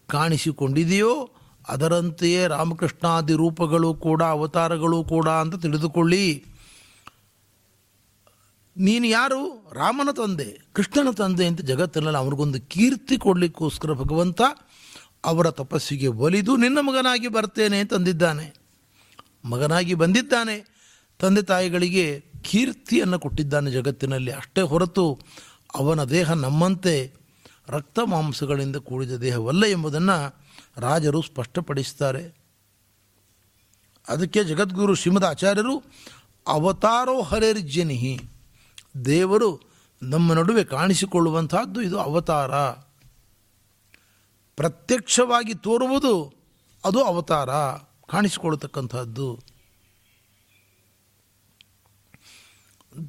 ಕಾಣಿಸಿಕೊಂಡಿದೆಯೋ, ಅದರಂತೆಯೇ ರಾಮಕೃಷ್ಣಾದಿ ರೂಪಗಳು ಕೂಡ, ಅವತಾರಗಳು ಕೂಡ ಅಂತ ತಿಳಿದುಕೊಳ್ಳಿ. ನೀನು ಯಾರು? ರಾಮನ ತಂದೆ, ಕೃಷ್ಣನ ತಂದೆ ಅಂತ ಜಗತ್ತಿನಲ್ಲಿ ಅವ್ರಿಗೊಂದು ಕೀರ್ತಿ ಕೊಡಲಿಕ್ಕೋಸ್ಕರ ಭಗವಂತ ಅವರ ತಪಸ್ಸಿಗೆ ಒಲಿದು ನಿನ್ನ ಮಗನಾಗಿ ಬರ್ತೇನೆ ಅಂತಂದಿದ್ದಾನೆ ಮಗನಾಗಿ ಬಂದಿದ್ದಾನೆ. ತಂದೆ ತಾಯಿಗಳಿಗೆ ಕೀರ್ತಿಯನ್ನು ಕೊಟ್ಟಿದ್ದಾನೆ ಜಗತ್ತಿನಲ್ಲಿ. ಅಷ್ಟೇ ಹೊರತು ಅವನ ದೇಹ ನಮ್ಮಂತೆ ರಕ್ತ ಮಾಂಸಗಳಿಂದ ಕೂಡಿದ ದೇಹವಲ್ಲ ಎಂಬುದನ್ನು ರಾಜರು ಸ್ಪಷ್ಟಪಡಿಸ್ತಾರೆ. ಅದಕ್ಕೆ ಜಗದ್ಗುರು ಶ್ರೀಮದ್ ಆಚಾರ್ಯರು ಅವತಾರೋ ಹರೇರ್ಜನಿಹಿ ದೇವರು ನಮ್ಮ ನಡುವೆ ಕಾಣಿಸಿಕೊಳ್ಳುವಂತಹದ್ದು ಇದು ಅವತಾರ. ಪ್ರತ್ಯಕ್ಷವಾಗಿ ತೋರುವುದು ಅದು ಅವತಾರ ಕಾಣಿಸಿಕೊಳ್ಳತಕ್ಕಂಥದ್ದು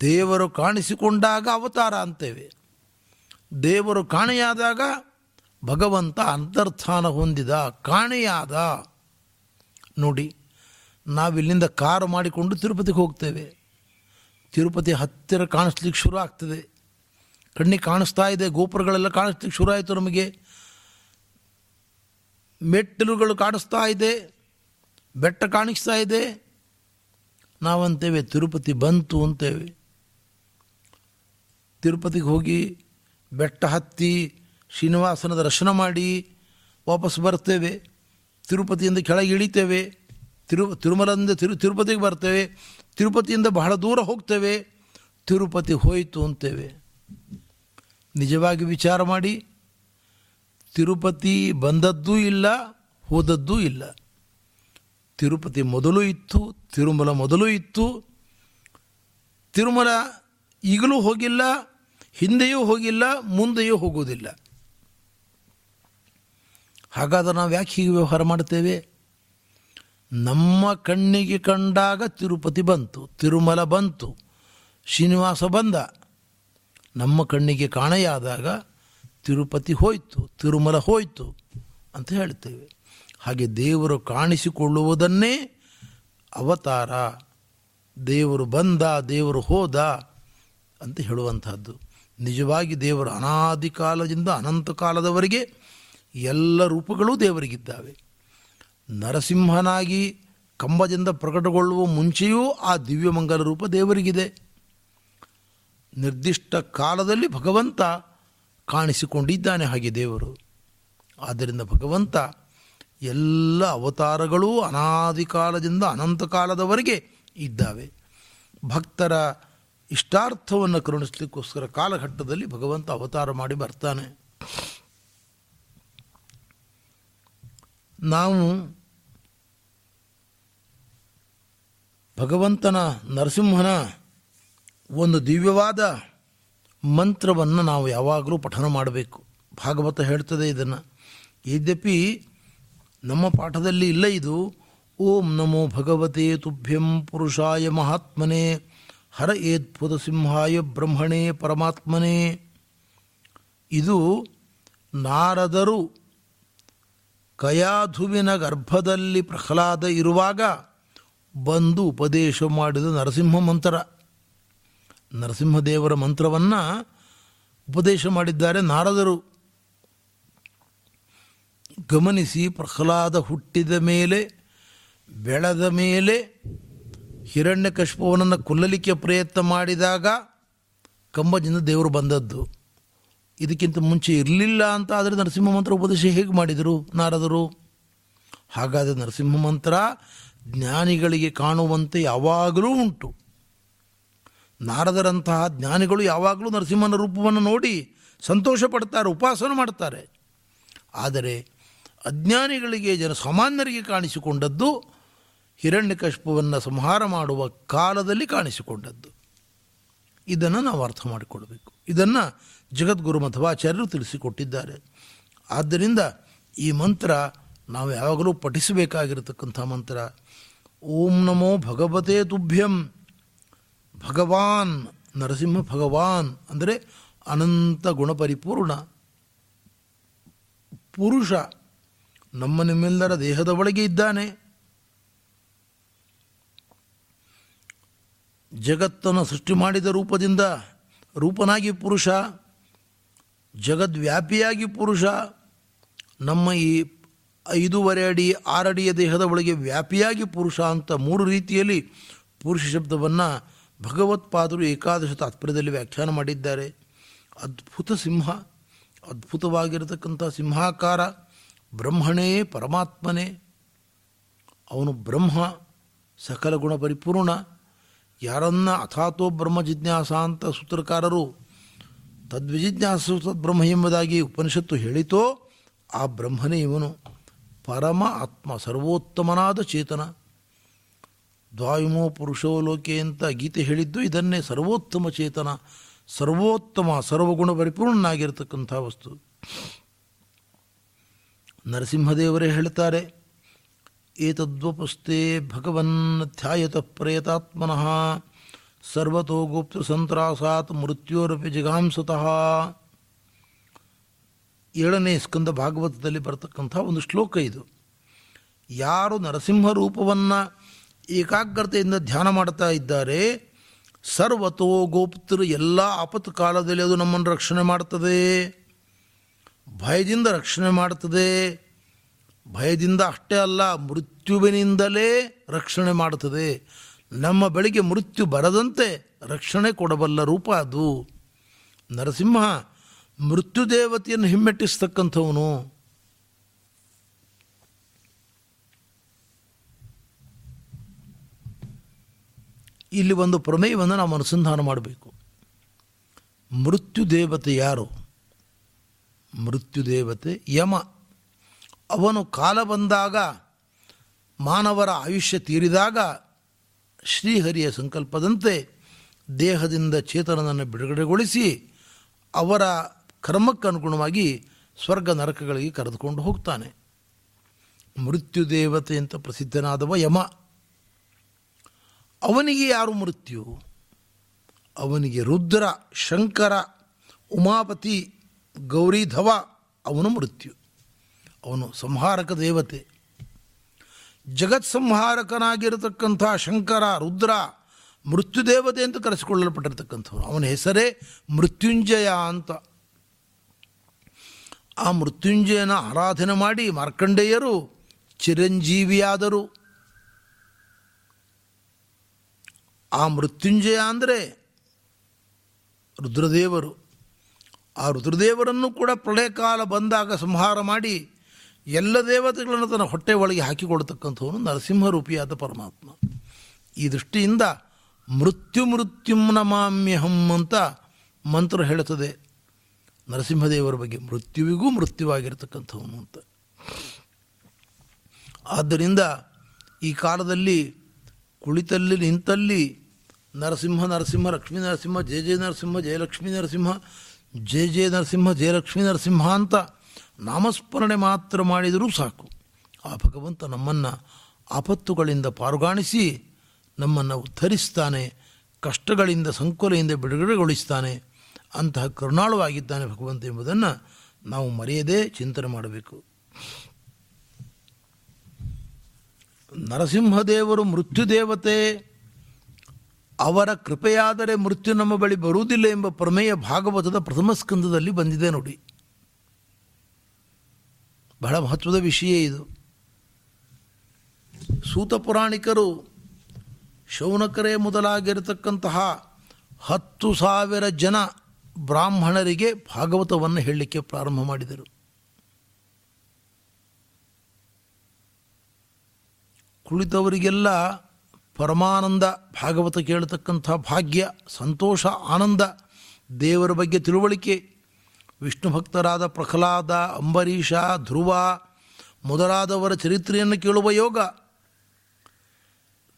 ದೇವರು ಕಾಣಿಸಿಕೊಂಡಾಗ ಅವತಾರ ಅಂತೇವೆ. ದೇವರು ಕಾಣೆಯಾದಾಗ ಭಗವಂತ ಅಂತರ್ಥಾನ ಹೊಂದಿದ, ಕಾಣೆಯಾದ. ನೋಡಿ, ನಾವಿಲ್ಲಿಂದ ಕಾರು ಮಾಡಿಕೊಂಡು ತಿರುಪತಿಗೆ ಹೋಗ್ತೇವೆ. ತಿರುಪತಿ ಹತ್ತಿರ ಕಾಣಿಸ್ಲಿಕ್ಕೆ ಶುರು ಆಗ್ತದೆ. ಕಣ್ಣಿಗೆ ಕಾಣಿಸ್ತಾ ಇದೆ, ಗೋಪುರಗಳೆಲ್ಲ ಕಾಣಿಸ್ಲಿಕ್ಕೆ ಶುರು ಆಯಿತು ನಮಗೆ. ಮೆಟ್ಟಿಲುಗಳು ಕಾಣಿಸ್ತಾ ಇದೆ, ಬೆಟ್ಟ ಕಾಣಿಸ್ತಾ ಇದೆ. ನಾವಂತೇವೆ, ತಿರುಪತಿ ಬಂತು ಅಂತೇವೆ. ತಿರುಪತಿಗೆ ಹೋಗಿ ಬೆಟ್ಟ ಹತ್ತಿ ಶ್ರೀನಿವಾಸನ ದರ್ಶನ ಮಾಡಿ ವಾಪಸ್ ಬರ್ತೇವೆ. ತಿರುಪತಿಯಿಂದ ಕೆಳಗೆ ಇಳಿತೇವೆ. ತಿರು, ತಿರುಮಲದಿಂದ ತಿರು, ತಿರುಪತಿಗೆ ಬರ್ತೇವೆ. ತಿರುಪತಿಯಿಂದ ಬಹಳ ದೂರ ಹೋಗ್ತೇವೆ. ತಿರುಪತಿ ಹೋಯಿತು ಅಂತೇವೆ. ನಿಜವಾಗಿ ವಿಚಾರ ಮಾಡಿ, ತಿರುಪತಿ ಬಂದದ್ದೂ ಇಲ್ಲ, ಹೋದದ್ದೂ ಇಲ್ಲ. ತಿರುಪತಿ ಮೊದಲು ಇತ್ತು, ತಿರುಮಲ ಮೊದಲು ಇತ್ತು. ತಿರುಮಲ ಈಗಲೂ ಹೋಗಿಲ್ಲ, ಹಿಂದೆಯೂ ಹೋಗಿಲ್ಲ, ಮುಂದೆಯೂ ಹೋಗುವುದಿಲ್ಲ. ಹಾಗಾದರೆ ನಾವು ಯಾಕೆ ಹೀಗೆ ವ್ಯವಹಾರ ಮಾಡ್ತೇವೆ ನಮ್ಮ ಕಣ್ಣಿಗೆ ಕಂಡಾಗ ತಿರುಪತಿ ಬಂತು, ತಿರುಮಲ ಬಂತು, ಶ್ರೀನಿವಾಸ ಬಂದ. ನಮ್ಮ ಕಣ್ಣಿಗೆ ಕಾಣೆಯಾದಾಗ ತಿರುಪತಿ ಹೋಯಿತು, ತಿರುಮಲ ಹೋಯಿತು ಅಂತ ಹೇಳ್ತೇವೆ ಹಾಗೆ ದೇವರು ಕಾಣಿಸಿಕೊಳ್ಳುವುದನ್ನೇ ಅವತಾರ. ದೇವರು ಬಂದ, ದೇವರು ಹೋದ ಅಂತ ಹೇಳುವಂತಹದ್ದು ನಿಜವಾಗಿ ದೇವರು ಅನಾದಿ ಕಾಲದಿಂದ ಅನಂತ ಕಾಲದವರೆಗೆ ಎಲ್ಲ ರೂಪಗಳು ದೇವರಿಗಿದ್ದಾವೆ. ನರಸಿಂಹನಾಗಿ ಕಂಬದಿಂದ ಪ್ರಕಟಗೊಳ್ಳುವ ಮುಂಚೆಯೂ ಆ ದಿವ್ಯಮಂಗಲ ರೂಪ ದೇವರಿಗಿದೆ. ನಿರ್ದಿಷ್ಟ ಕಾಲದಲ್ಲಿ ಭಗವಂತ ಕಾಣಿಸಿಕೊಂಡಿದ್ದಾನೆ ಹಾಗೆ ದೇವರು. ಆದ್ದರಿಂದ ಭಗವಂತ ಎಲ್ಲ ಅವತಾರಗಳೂ ಅನಾದಿ ಕಾಲದಿಂದ ಅನಂತ ಕಾಲದವರೆಗೆ ಇದ್ದಾವೆ. ಭಕ್ತರ ಇಷ್ಟಾರ್ಥವನ್ನು ಕರುಣಿಸಲಿಕ್ಕೋಸ್ಕರ ಕಾಲಘಟ್ಟದಲ್ಲಿ ಭಗವಂತ ಅವತಾರ ಮಾಡಿ ಬರ್ತಾನೆ. ನಾವು ಭಗವಂತನ ನರಸಿಂಹನ ಒಂದು ದಿವ್ಯವಾದ ಮಂತ್ರವನ್ನು ನಾವು ಯಾವಾಗಲೂ ಪಠನ ಮಾಡಬೇಕು. ಭಾಗವತ ಹೇಳ್ತದೆ ಇದನ್ನು. ಯದ್ಯಪಿ ನಮ್ಮ ಪಾಠದಲ್ಲಿ ಇಲ್ಲ ಇದು. ಓಂ ನಮೋ ಭಗವತೆ ತುಭ್ಯಂ ಪುರುಷಾಯ ಮಹಾತ್ಮನೆ. ಹರ ಏದ್ಭುತ ಸಿಂಹಾಯ ಬ್ರಹ್ಮಣೇ ಪರಮಾತ್ಮನೇ. ಇದು ನಾರದರು ಕಯಾಧುವಿನ ಗರ್ಭದಲ್ಲಿ ಪ್ರಹ್ಲಾದ ಇರುವಾಗ ಬಂದು ಉಪದೇಶ ಮಾಡಿದ ನರಸಿಂಹ ಮಂತ್ರ. ನರಸಿಂಹದೇವರ ಮಂತ್ರವನ್ನು ಉಪದೇಶ ಮಾಡಿದ್ದಾರೆ ನಾರದರು. ಗಮನಿಸಿ ಪ್ರಹ್ಲಾದ ಹುಟ್ಟಿದ ಮೇಲೆ, ಬೆಳೆದ ಮೇಲೆ, ಹಿರಣ್ಯ ಕಶ್ಪವನನ್ನು ಕೊಲ್ಲಲಿಕ್ಕೆ ಪ್ರಯತ್ನ ಮಾಡಿದಾಗ ಕಂಬಜಿಂದ ದೇವರು ಬಂದದ್ದು. ಇದಕ್ಕಿಂತ ಮುಂಚೆ ಇರಲಿಲ್ಲ ಅಂತ ಆದರೆ ನರಸಿಂಹ ಮಂತ್ರ ಉಪದೇಶ ಹೇಗೆ ಮಾಡಿದರು ನಾರದರು? ಹಾಗಾದರೆ ನರಸಿಂಹ ಮಂತ್ರ ಜ್ಞಾನಿಗಳಿಗೆ ಕಾಣುವಂತೆ ಯಾವಾಗಲೂ ಉಂಟು. ನಾರದರಂತಹ ಜ್ಞಾನಿಗಳು ಯಾವಾಗಲೂ ನರಸಿಂಹನ ರೂಪವನ್ನು ನೋಡಿ ಸಂತೋಷ ಪಡ್ತಾರೆ ಉಪಾಸನೆ ಮಾಡ್ತಾರೆ. ಆದರೆ ಅಜ್ಞಾನಿಗಳಿಗೆ ಜನ ಸಾಮಾನ್ಯರಿಗೆ ಕಾಣಿಸಿಕೊಂಡದ್ದು ಹಿರಣ್ಯಕಶ್ಪವನ್ನು ಸಂಹಾರ ಮಾಡುವ ಕಾಲದಲ್ಲಿ ಕಾಣಿಸಿಕೊಂಡದ್ದು. ಇದನ್ನು ನಾವು ಅರ್ಥ ಮಾಡಿಕೊಳ್ಬೇಕು. ಇದನ್ನು ಜಗದ್ಗುರು ಮಧ್ವಾಚಾರ್ಯರು ತಿಳಿಸಿಕೊಟ್ಟಿದ್ದಾರೆ. ಆದ್ದರಿಂದ ಈ ಮಂತ್ರ ನಾವು ಯಾವಾಗಲೂ ಪಠಿಸಬೇಕಾಗಿರತಕ್ಕಂಥ ಮಂತ್ರ, ಓಂ ನಮೋ ಭಗವತೇ ತುಭ್ಯಂ, ಭಗವಾನ್, ನರಸಿಂಹ ಭಗವಾನ್, ಅಂದರೆ ಅನಂತ ಗುಣಪರಿಪೂರ್ಣ ಪುರುಷ. ನಮ್ಮ ನಿಮ್ಮೆಲ್ಲರ ದೇಹದ ಒಳಗೆ ಇದ್ದಾನೆ. ಜಗತ್ತನ್ನು ಸೃಷ್ಟಿ ಮಾಡಿದ ರೂಪದಿಂದ ರೂಪನಾಗಿ ಪುರುಷ, ಜಗದ್ವ್ಯಾಪಿಯಾಗಿ ಪುರುಷ, ನಮ್ಮ ಈ ಐದೂವರೆ ಅಡಿ ಆರಡಿಯ ದೇಹದ ಒಳಗೆ ವ್ಯಾಪಿಯಾಗಿ ಪುರುಷ ಅಂತ ಮೂರು ರೀತಿಯಲ್ಲಿ ಪುರುಷ ಶಬ್ದವನ್ನು ಭಗವತ್ಪಾದರು ಏಕಾದಶ ತಾತ್ಪರ್ಯದಲ್ಲಿ ವ್ಯಾಖ್ಯಾನ ಮಾಡಿದ್ದಾರೆ. ಅದ್ಭುತ ಸಿಂಹ ಅದ್ಭುತವಾಗಿರತಕ್ಕಂಥ ಸಿಂಹಾಕಾರ. ಬ್ರಹ್ಮಣೇ ಪರಮಾತ್ಮನೇ. ಅವನು ಬ್ರಹ್ಮ, ಸಕಲ ಗುಣ ಪರಿಪೂರ್ಣ. ಯಾರನ್ನ ಅಥಾತೋ ಬ್ರಹ್ಮ ಜಿಜ್ಞಾಸ ಅಂತ ಸೂತ್ರಕಾರರು ತದ್ವಿಜಿಜ್ಞಾಸ ಬ್ರಹ್ಮ ಎಂಬುದಾಗಿ ಉಪನಿಷತ್ತು ಹೇಳಿತೋ, ಆ ಬ್ರಹ್ಮನೇ ಇವನು. ಪರಮ ಆತ್ಮ, ಸರ್ವೋತ್ತಮನಾದ ಚೇತನ. ದ್ವಾಯುಮೋ ಪುರುಷೋ ಲೋಕೆ ಅಂತ ಗೀತೆ ಹೇಳಿದ್ದು, ಇದನ್ನೇ ಸರ್ವೋತ್ತಮ ಚೇತನ, ಸರ್ವೋತ್ತಮ, ಸರ್ವಗುಣ ಪರಿಪೂರ್ಣನಾಗಿರ್ತಕ್ಕಂಥ ವಸ್ತು. ನರಸಿಂಹದೇವರೇ ಹೇಳ್ತಾರೆ ಏತದ್ವಪುಸ್ತೆ ಭಗವನ್ ಧ್ಯಾಯತ ಪ್ರೇತಾತ್ಮನಃ, ಸರ್ವತೋ ಗುಪ್ತ ಸಂತ್ರಾಸಾತ್ ಮೃತ್ಯೋರಪಿ ಜಿಗಾಂಸತಃ. ಏಳನೇ ಸ್ಕಂದ ಭಾಗವತದಲ್ಲಿ ಬರತಕ್ಕಂಥ ಒಂದು ಶ್ಲೋಕ ಇದು. ಯಾರು ನರಸಿಂಹ ರೂಪವನ್ನು ಏಕಾಗ್ರತೆಯಿಂದ ಧ್ಯಾನ ಮಾಡ್ತಾ ಇದ್ದಾರೆ, ಸರ್ವತೋ ಗೋಪ್ತರು ಎಲ್ಲ ಆಪತ್ತು ಕಾಲದಲ್ಲಿ ಅದು ನಮ್ಮನ್ನು ರಕ್ಷಣೆ ಮಾಡ್ತದೆ. ಭಯದಿಂದ ರಕ್ಷಣೆ ಮಾಡುತ್ತದೆ. ಭಯದಿಂದ ಅಷ್ಟೇ ಅಲ್ಲ, ಮೃತ್ಯುವಿನಿಂದಲೇ ರಕ್ಷಣೆ ಮಾಡುತ್ತದೆ. ನಮ್ಮ ಬಳಿಗೆ ಮೃತ್ಯು ಬರದಂತೆ ರಕ್ಷಣೆ ಕೊಡಬಲ್ಲ ರೂಪ ಅದು. ನರಸಿಂಹ, ಮೃತ್ಯು ದೇವತೆಯನ್ನು ಹಿಮ್ಮೆಟ್ಟಿಸ್ತಕ್ಕಂಥವನು. ಇಲ್ಲಿ ಒಂದು ಪ್ರಮೇಯವನ್ನು ನಾವು ಅನುಸಂಧಾನ ಮಾಡಬೇಕು. ಮೃತ್ಯು ದೇವತೆ ಯಾರು? ಮೃತ್ಯು ದೇವತೆ ಯಮ. ಅವನು ಕಾಲ ಬಂದಾಗ, ಮಾನವರ ಆಯುಷ್ಯ ತೀರಿದಾಗ, ಶ್ರೀಹರಿಯ ಸಂಕಲ್ಪದಂತೆ ದೇಹದಿಂದ ಚೇತನನನ್ನು ಬಿಡುಗಡೆಗೊಳಿಸಿ ಅವರ ಕರ್ಮಕ್ಕನುಗುಣವಾಗಿ ಸ್ವರ್ಗ ನರಕಗಳಿಗೆ ಕರೆದುಕೊಂಡು ಹೋಗ್ತಾನೆ. ಮೃತ್ಯುದೇವತೆ ಅಂತ ಪ್ರಸಿದ್ಧನಾದವ ಯಮ. ಅವನಿಗೆ ಯಾರು ಮೃತ್ಯು? ಅವನಿಗೆ ರುದ್ರ, ಶಂಕರ, ಉಮಾಪತಿ ಗೌರಿಧವ ಅವನು ಮೃತ್ಯು. ಅವನು ಸಂಹಾರಕ ದೇವತೆ. ಜಗತ್ ಸಂಹಾರಕನಾಗಿರತಕ್ಕಂಥ ಶಂಕರ, ರುದ್ರ ಮೃತ್ಯು ದೇವತೆ ಅಂತ ಕರೆಸಿಕೊಳ್ಳಲ್ಪಟ್ಟಿರ್ತಕ್ಕಂಥವನು ಅವನ ಹೆಸರೇ ಮೃತ್ಯುಂಜಯ ಅಂತ. ಆ ಮೃತ್ಯುಂಜಯನ ಆರಾಧನೆ ಮಾಡಿ ಮಾರ್ಕಂಡೇಯರು ಚಿರಂಜೀವಿಯಾದರು. ಆ ಮೃತ್ಯುಂಜಯ ಅಂದರೆ ರುದ್ರದೇವರು. ಆ ರುದ್ರದೇವರನ್ನು ಕೂಡ ಪ್ರಳಯ ಕಾಲ ಬಂದಾಗ ಸಂಹಾರ ಮಾಡಿ ಎಲ್ಲ ದೇವತೆಗಳನ್ನು ತನ್ನ ಹೊಟ್ಟೆ ಒಳಗೆ ಹಾಕಿಕೊಳ್ತಕ್ಕಂಥವನು ನರಸಿಂಹರೂಪಿಯಾದ ಪರಮಾತ್ಮ. ಈ ದೃಷ್ಟಿಯಿಂದ ಮೃತ್ಯು ಮೃತ್ಯುಂ ನಮಾಮ್ಯಹಂ ಅಂತ ಮಂತ್ರ ಹೇಳುತ್ತದೆ. ನರಸಿಂಹದೇವರ ಬಗ್ಗೆ ಮೃತ್ಯುವಿಗೂ ಮೃತ್ಯುವಾಗಿರ್ತಕ್ಕಂಥವನು ಅಂತ. ಆದ್ದರಿಂದ ಈ ಕಾಲದಲ್ಲಿ ಕುಳಿತಲ್ಲಿ ನಿಂತಲ್ಲಿ ನರಸಿಂಹ ನರಸಿಂಹ ಲಕ್ಷ್ಮೀ ನರಸಿಂಹ ಜಯ ಜಯ ನರಸಿಂಹ ಜಯಲಕ್ಷ್ಮೀ ನರಸಿಂಹ ಜಯ ಜೆ ನರಸಿಂಹ ಜಯಲಕ್ಷ್ಮೀ ನರಸಿಂಹ ಅಂತ ನಾಮಸ್ಮರಣೆ ಮಾತ್ರ ಮಾಡಿದರೂ ಸಾಕು. ಆ ಭಗವಂತ ನಮ್ಮನ್ನು ಆಪತ್ತುಗಳಿಂದ ಪಾರುಗಾಣಿಸಿ ನಮ್ಮನ್ನು ಉದ್ಧರಿಸ್ತಾನೆ, ಕಷ್ಟಗಳಿಂದ ಸಂಕುಲೆಯಿಂದ ಬಿಡುಗಡೆಗೊಳಿಸ್ತಾನೆ, ಅಂತಹ ಕರುಣಾಳುವಾಗಿದ್ದಾನೆ ಭಗವಂತ ಎಂಬುದನ್ನು ನಾವು ಮರೆಯದೇ ಚಿಂತನೆ ಮಾಡಬೇಕು. ನರಸಿಂಹದೇವರು ಮೃತ್ಯು ದೇವತೆ ಅವರ ಕೃಪೆಯಾದರೆ ಮೃತ್ಯು ನಮ್ಮ ಬಳಿ ಬರುವುದಿಲ್ಲ ಎಂಬ ಪ್ರಮೇಯ ಭಾಗವತದ ಪ್ರಥಮ ಸ್ಕಂದದಲ್ಲಿ ಬಂದಿದೆ ನೋಡಿ. ಬಹಳ ಮಹತ್ವದ ವಿಷಯ ಇದು. ಸೂತ ಪುರಾಣಿಕರು ಶೌನಕರೇ ಮೊದಲಾಗಿರತಕ್ಕಂತಹ ಹತ್ತು ಸಾವಿರ ಜನ ಬ್ರಾಹ್ಮಣರಿಗೆ ಭಾಗವತವನ್ನು ಹೇಳಲಿಕ್ಕೆ ಪ್ರಾರಂಭ ಮಾಡಿದರು. ಕುಳಿತವರಿಗೆಲ್ಲ ಪರಮಾನಂದ ಭಾಗವತ ಕೇಳತಕ್ಕಂಥ ಭಾಗ್ಯ, ಸಂತೋಷ, ಆನಂದ, ದೇವರ ಬಗ್ಗೆ ತಿಳುವಳಿಕೆ. ವಿಷ್ಣು ಭಕ್ತರಾದ ಪ್ರಹ್ಲಾದ, ಅಂಬರೀಷ, ಧ್ರುವ ಮೊದಲಾದವರ ಚರಿತ್ರೆಯನ್ನು ಕೇಳುವ ಯೋಗ.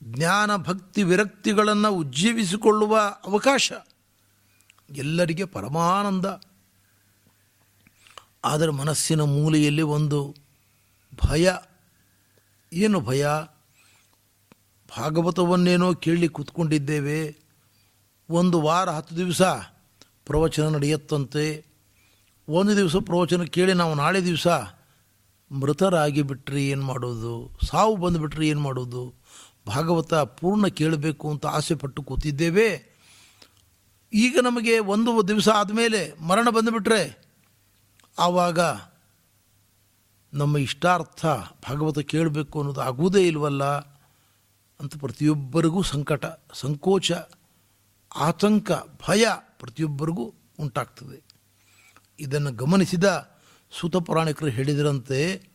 ಜ್ಞಾನ, ಭಕ್ತಿ, ವಿರಕ್ತಿಗಳನ್ನು ಉಜ್ಜೀವಿಸಿಕೊಳ್ಳುವ ಅವಕಾಶ. ಎಲ್ಲರಿಗೆ ಪರಮಾನಂದ. ಆದರೆ ಮನಸ್ಸಿನ ಮೂಲೆಯಲ್ಲಿ ಒಂದು ಭಯ. ಏನು ಭಯ? ಭಾಗವತವನ್ನೇನೋ ಕೇಳಿ ಕೂತ್ಕೊಂಡಿದ್ದೇವೆ. ಒಂದು ವಾರ ಹತ್ತು ದಿವಸ ಪ್ರವಚನ ನಡೆಯುತ್ತಂತೆ. ಒಂದು ದಿವಸ ಪ್ರವಚನ ಕೇಳಿ ನಾವು ನಾಳೆ ದಿವಸ ಮೃತರಾಗಿ ಬಿಟ್ಟರೆ ಏನು ಮಾಡೋದು? ಸಾವು ಬಂದುಬಿಟ್ರೆ ಏನು ಮಾಡೋದು? ಭಾಗವತ ಪೂರ್ಣ ಕೇಳಬೇಕು ಅಂತ ಆಸೆ ಪಟ್ಟು ಕೂತಿದ್ದೇವೆ. ಈಗ ನಮಗೆ ಒಂದು ದಿವಸ ಆದಮೇಲೆ ಮರಣ ಬಂದುಬಿಟ್ರೆ ಆವಾಗ ನಮ್ಮ ಇಷ್ಟಾರ್ಥ ಭಾಗವತ ಕೇಳಬೇಕು ಅನ್ನೋದು ಆಗುವುದೇ ಇಲ್ವಲ್ಲ? ಅಂತ ಪ್ರತಿಯೊಬ್ಬರಿಗೂ ಸಂಕಟ, ಸಂಕೋಚ, ಆತಂಕ, ಭಯ ಪ್ರತಿಯೊಬ್ಬರಿಗೂ ಉಂಟಾಗ್ತದೆ. ಇದನ್ನು ಗಮನಿಸಿದ ಸೂತ ಪುರಾಣಿಕರು ಹೇಳಿದರಂತೆ,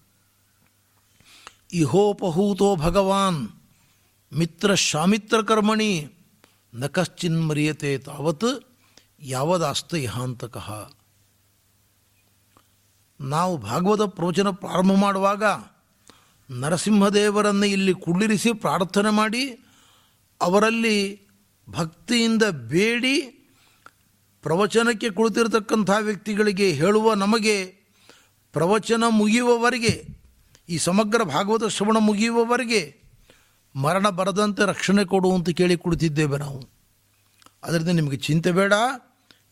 ಇಹೋಪಹೂತೋ ಭಗವಾನ್, ಮಿತ್ರ ಶಾಮಿತ್ರ ಕರ್ಮಣಿ, ನ ಕಶ್ಚಿನ್ ಮರಿಯತೆ ತಾವತ್ ಯಾವದಾಸ್ತ ಇಹಾಂತಕಃ ನಾವು ಭಾಗವತ ಪ್ರವಚನ ಪ್ರಾರಂಭ ಮಾಡುವಾಗ ನರಸಿಂಹದೇವರನ್ನು ಇಲ್ಲಿ ಕುಳ್ಳಿರಿಸಿ ಪ್ರಾರ್ಥನೆ ಮಾಡಿ ಅವರಲ್ಲಿ ಭಕ್ತಿಯಿಂದ ಬೇಡಿ ಪ್ರವಚನಕ್ಕೆ ಕುಳಿತಿರತಕ್ಕಂಥ ವ್ಯಕ್ತಿಗಳಿಗೆ ಹೇಳುವ ನಮಗೆ ಪ್ರವಚನ ಮುಗಿಯುವವರೆಗೆ, ಈ ಸಮಗ್ರ ಭಾಗವತ ಶ್ರವಣ ಮುಗಿಯುವವರೆಗೆ ಮರಣ ಬರದಂತೆ ರಕ್ಷಣೆ ಕೊಡು ಅಂತ ಕೇಳಿ ಕುಳಿತಿದ್ದೇವೆ ನಾವು. ಅದರಿಂದ ನಿಮಗೆ ಚಿಂತೆ ಬೇಡ.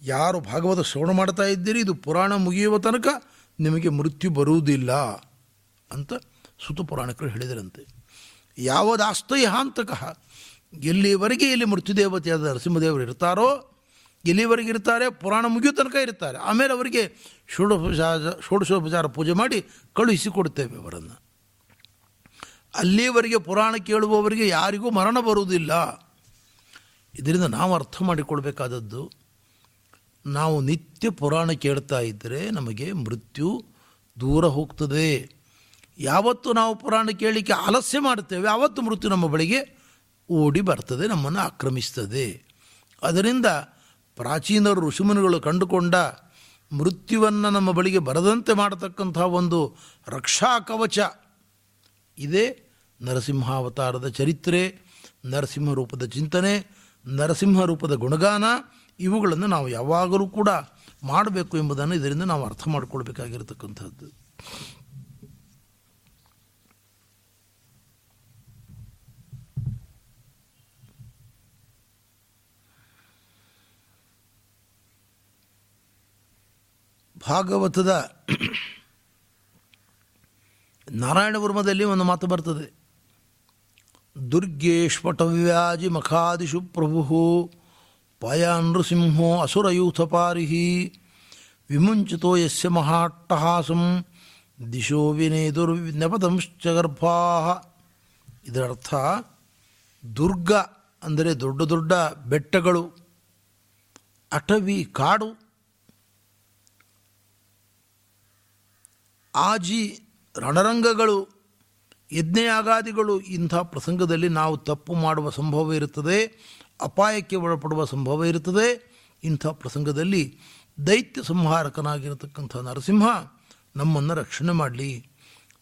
ಯಾರು ಭಾಗವತ ಶ್ರವಣ ಮಾಡ್ತಾ ಇದ್ದೀರಿ, ಇದು ಪುರಾಣ ಮುಗಿಯುವ ತನಕ ನಿಮಗೆ ಮೃತ್ಯು ಬರುವುದಿಲ್ಲ ಅಂತ ಸುತ ಪುರಾಣಿಕರು ಹೇಳಿದರಂತೆ ಯಾವದಾಸ್ತಯ ಹಾಂತಕಃ ಎಲ್ಲಿವರೆಗೆ ಇಲ್ಲಿ ಮೃತ್ಯುದೇವತೆಯಾದ ನರಸಿಂಹದೇವರು ಇರ್ತಾರೋ, ಎಲ್ಲಿವರೆಗೆ ಇರ್ತಾರೆ, ಪುರಾಣ ಮುಗಿಯೋ ತನಕ ಇರ್ತಾರೆ, ಆಮೇಲೆ ಅವರಿಗೆ ಷೋಡೋಪಚಾರ ಷೋಡಶೋಪಚಾರ ಪೂಜೆ ಮಾಡಿ ಕಳುಹಿಸಿ ಕೊಡ್ತೇವೆ ಅವರನ್ನು. ಅಲ್ಲಿವರೆಗೆ ಪುರಾಣ ಕೇಳುವವರಿಗೆ ಯಾರಿಗೂ ಮರಣ ಬರುವುದಿಲ್ಲ. ಇದರಿಂದ ನಾವು ಅರ್ಥ ಮಾಡಿಕೊಳ್ಬೇಕಾದದ್ದು, ನಾವು ನಿತ್ಯ ಪುರಾಣ ಕೇಳ್ತಾ ಇದ್ದರೆ ನಮಗೆ ಮೃತ್ಯು ದೂರ ಹೋಗ್ತದೆ. ಯಾವತ್ತು ನಾವು ಪುರಾಣ ಕೇಳಲಿಕ್ಕೆ ಆಲಸ್ಯ ಮಾಡುತ್ತೇವೆ ಆವತ್ತು ಮೃತ್ಯು ನಮ್ಮ ಬಳಿಗೆ ಓಡಿ ಬರ್ತದೆ, ನಮ್ಮನ್ನು ಆಕ್ರಮಿಸ್ತದೆ. ಅದರಿಂದ ಪ್ರಾಚೀನರು, ಋಷಿಮುನಿಗಳು ಕಂಡುಕೊಂಡ ಮೃತ್ಯುವನ್ನು ನಮ್ಮ ಬಳಿಗೆ ಬರದಂತೆ ಮಾಡತಕ್ಕಂಥ ಒಂದು ರಕ್ಷಾ ಕವಚ. ಇದೇ ನರಸಿಂಹಾವತಾರದ ಚರಿತ್ರೆ, ನರಸಿಂಹ ರೂಪದ ಚಿಂತನೆ, ನರಸಿಂಹ ರೂಪದ ಗುಣಗಾನ, ಇವುಗಳನ್ನು ನಾವು ಯಾವಾಗಲೂ ಕೂಡ ಮಾಡಬೇಕು ಎಂಬುದನ್ನು ಇದರಿಂದ ನಾವು ಅರ್ಥ ಮಾಡಿಕೊಳ್ಬೇಕಾಗಿರತಕ್ಕಂಥದ್ದು. ಭಾಗವತದ ನಾರಾಯಣ ವರ್ಮದಲ್ಲಿ ಒಂದು ಮಾತು ಬರ್ತದೆ. ದುರ್ಗೇಶ್ವಟವ್ಯಾಜಿ ಮಖಾದಿಷು ಪ್ರಭು ಪಾಯ ನೃಸಿಂಹೋ ಅಸುರಯೂಥಪಾರಿಹಿ ವಿಮುಂಚಿತೋ ಯಸ್ಯ ಮಹಾಟ್ಟಹಾಸಂ ದಿಶೋ ವಿನೇದುರ್ ನೆಪದಂಶ್ಚ ಗರ್ಭಾ ಇದರರ್ಥ ದುರ್ಗ ಅಂದರೆ ದೊಡ್ಡ ದೊಡ್ಡ ಬೆಟ್ಟಗಳು, ಅಟವಿ ಕಾಡು ಆಜಿ ರಣರಂಗಗಳು, ಯಜ್ಞಯಾಗಾದಿಗಳು ಇಂಥ ಪ್ರಸಂಗದಲ್ಲಿ ನಾವು ತಪ್ಪು ಮಾಡುವ ಸಂಭವ ಇರುತ್ತದೆ, ಅಪಾಯಕ್ಕೆ ಒಳಪಡುವ ಸಂಭವ ಇರುತ್ತದೆ. ಇಂಥ ಪ್ರಸಂಗದಲ್ಲಿ ದೈತ್ಯ ಸಂಹಾರಕನಾಗಿರತಕ್ಕಂಥ ನರಸಿಂಹ ನಮ್ಮನ್ನು ರಕ್ಷಣೆ ಮಾಡಲಿ.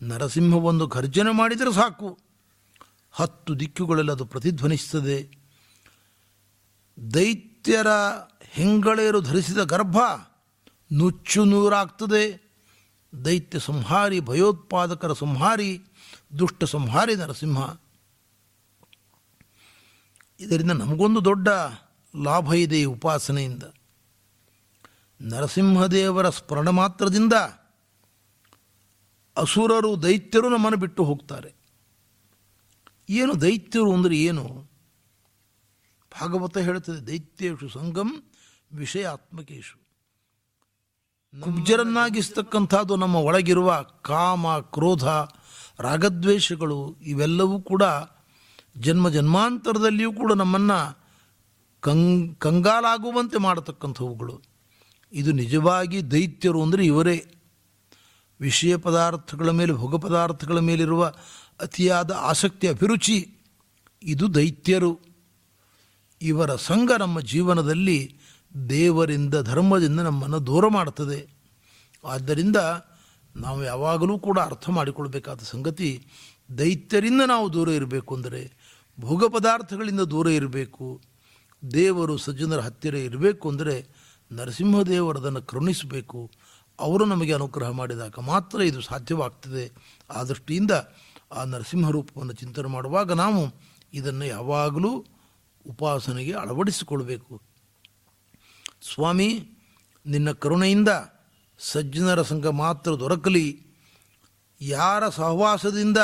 ನರಸಿಂಹ ಒಂದು ಘರ್ಜನೆ ಮಾಡಿದರೆ ಸಾಕು. ಹತ್ತು ದಿಕ್ಕುಗಳಲ್ಲಿ ಅದು ಪ್ರತಿಧ್ವನಿಸ್ತದೆ ದೈತ್ಯರ ಹೆಂಗಳೇರು ಧರಿಸಿದ ಗರ್ಭ ನುಚ್ಚು ನೂರಾಗ್ತದೆ. ದೈತ್ಯ ಸಂಹಾರಿ, ಭಯೋತ್ಪಾದಕರ ಸಂಹಾರಿ, ದುಷ್ಟ ಸಂಹಾರಿ ನರಸಿಂಹ. ಇದರಿಂದ ನಮಗೊಂದು ದೊಡ್ಡ ಲಾಭ ಇದೆ ಈ ಉಪಾಸನೆಯಿಂದ. ನರಸಿಂಹದೇವರ ಸ್ಮರಣ ಮಾತ್ರದಿಂದ ಅಸುರರು, ದೈತ್ಯರು ನಮ್ಮನ್ನು ಬಿಟ್ಟು ಹೋಗ್ತಾರೆ. ಏನು ದೈತ್ಯರು ಅಂದರೆ ಏನು? ಭಾಗವತ ಹೇಳುತ್ತದೆ ದೈತ್ಯೇಶು ಸಂಗಮ್ ವಿಷಯಾತ್ಮಕೇಶು ಕುಬ್ಜರನ್ನಾಗಿಸ್ತಕ್ಕಂಥದ್ದು ನಮ್ಮ ಒಳಗಿರುವ ಕಾಮ, ಕ್ರೋಧ, ರಾಗದ್ವೇಷಗಳು ಇವೆಲ್ಲವೂ ಕೂಡ ಜನ್ಮ ಜನ್ಮಾಂತರದಲ್ಲಿಯೂ ಕೂಡ ನಮ್ಮನ್ನು ಕಂಗ್, ಕಂಗಾಲಾಗುವಂತೆ ಮಾಡತಕ್ಕಂಥವುಗಳು. ಇದು ನಿಜವಾಗಿ ದೈತ್ಯರು ಅಂದರೆ ಇವರೇ. ವಿಷಯ ಪದಾರ್ಥಗಳ ಮೇಲೆ, ಭೋಗ ಪದಾರ್ಥಗಳ ಮೇಲಿರುವ ಅತಿಯಾದ ಆಸಕ್ತಿ, ಅಭಿರುಚಿ, ಇದು ದೈತ್ಯರು. ಇವರ ಸಂಘ ನಮ್ಮ ಜೀವನದಲ್ಲಿ ದೇವರಿಂದ, ಧರ್ಮದಿಂದ ನಮ್ಮನ್ನು ದೂರ ಮಾಡುತ್ತದೆ. ಆದ್ದರಿಂದ ನಾವು ಯಾವಾಗಲೂ ಕೂಡ ಅರ್ಥ ಮಾಡಿಕೊಳ್ಬೇಕಾದ ಸಂಗತಿ, ದೈತ್ಯರಿಂದ ನಾವು ದೂರ ಇರಬೇಕು ಅಂದರೆ ಭೋಗ ಪದಾರ್ಥಗಳಿಂದ ದೂರ ಇರಬೇಕು. ದೇವರು ಸಜ್ಜನರ ಹತ್ತಿರ ಇರಬೇಕು ಅಂದರೆ ನರಸಿಂಹದೇವರದನ್ನು ಕರುಣಿಸಬೇಕು. ಅವರು ನಮಗೆ ಅನುಗ್ರಹ ಮಾಡಿದಾಗ ಮಾತ್ರ ಇದು ಸಾಧ್ಯವಾಗ್ತದೆ. ಆ ದೃಷ್ಟಿಯಿಂದ ಆ ನರಸಿಂಹ ರೂಪವನ್ನು ಚಿಂತನೆ ಮಾಡುವಾಗ ನಾವು ಇದನ್ನು ಯಾವಾಗಲೂ ಉಪಾಸನೆಗೆ ಅಳವಡಿಸಿಕೊಳ್ಬೇಕು. ಸ್ವಾಮಿ, ನಿನ್ನ ಕರುಣೆಯಿಂದ ಸಜ್ಜನರ ಸಂಘ ಮಾತ್ರ ದೊರಕಲಿ. ಯಾರ ಸಹವಾಸದಿಂದ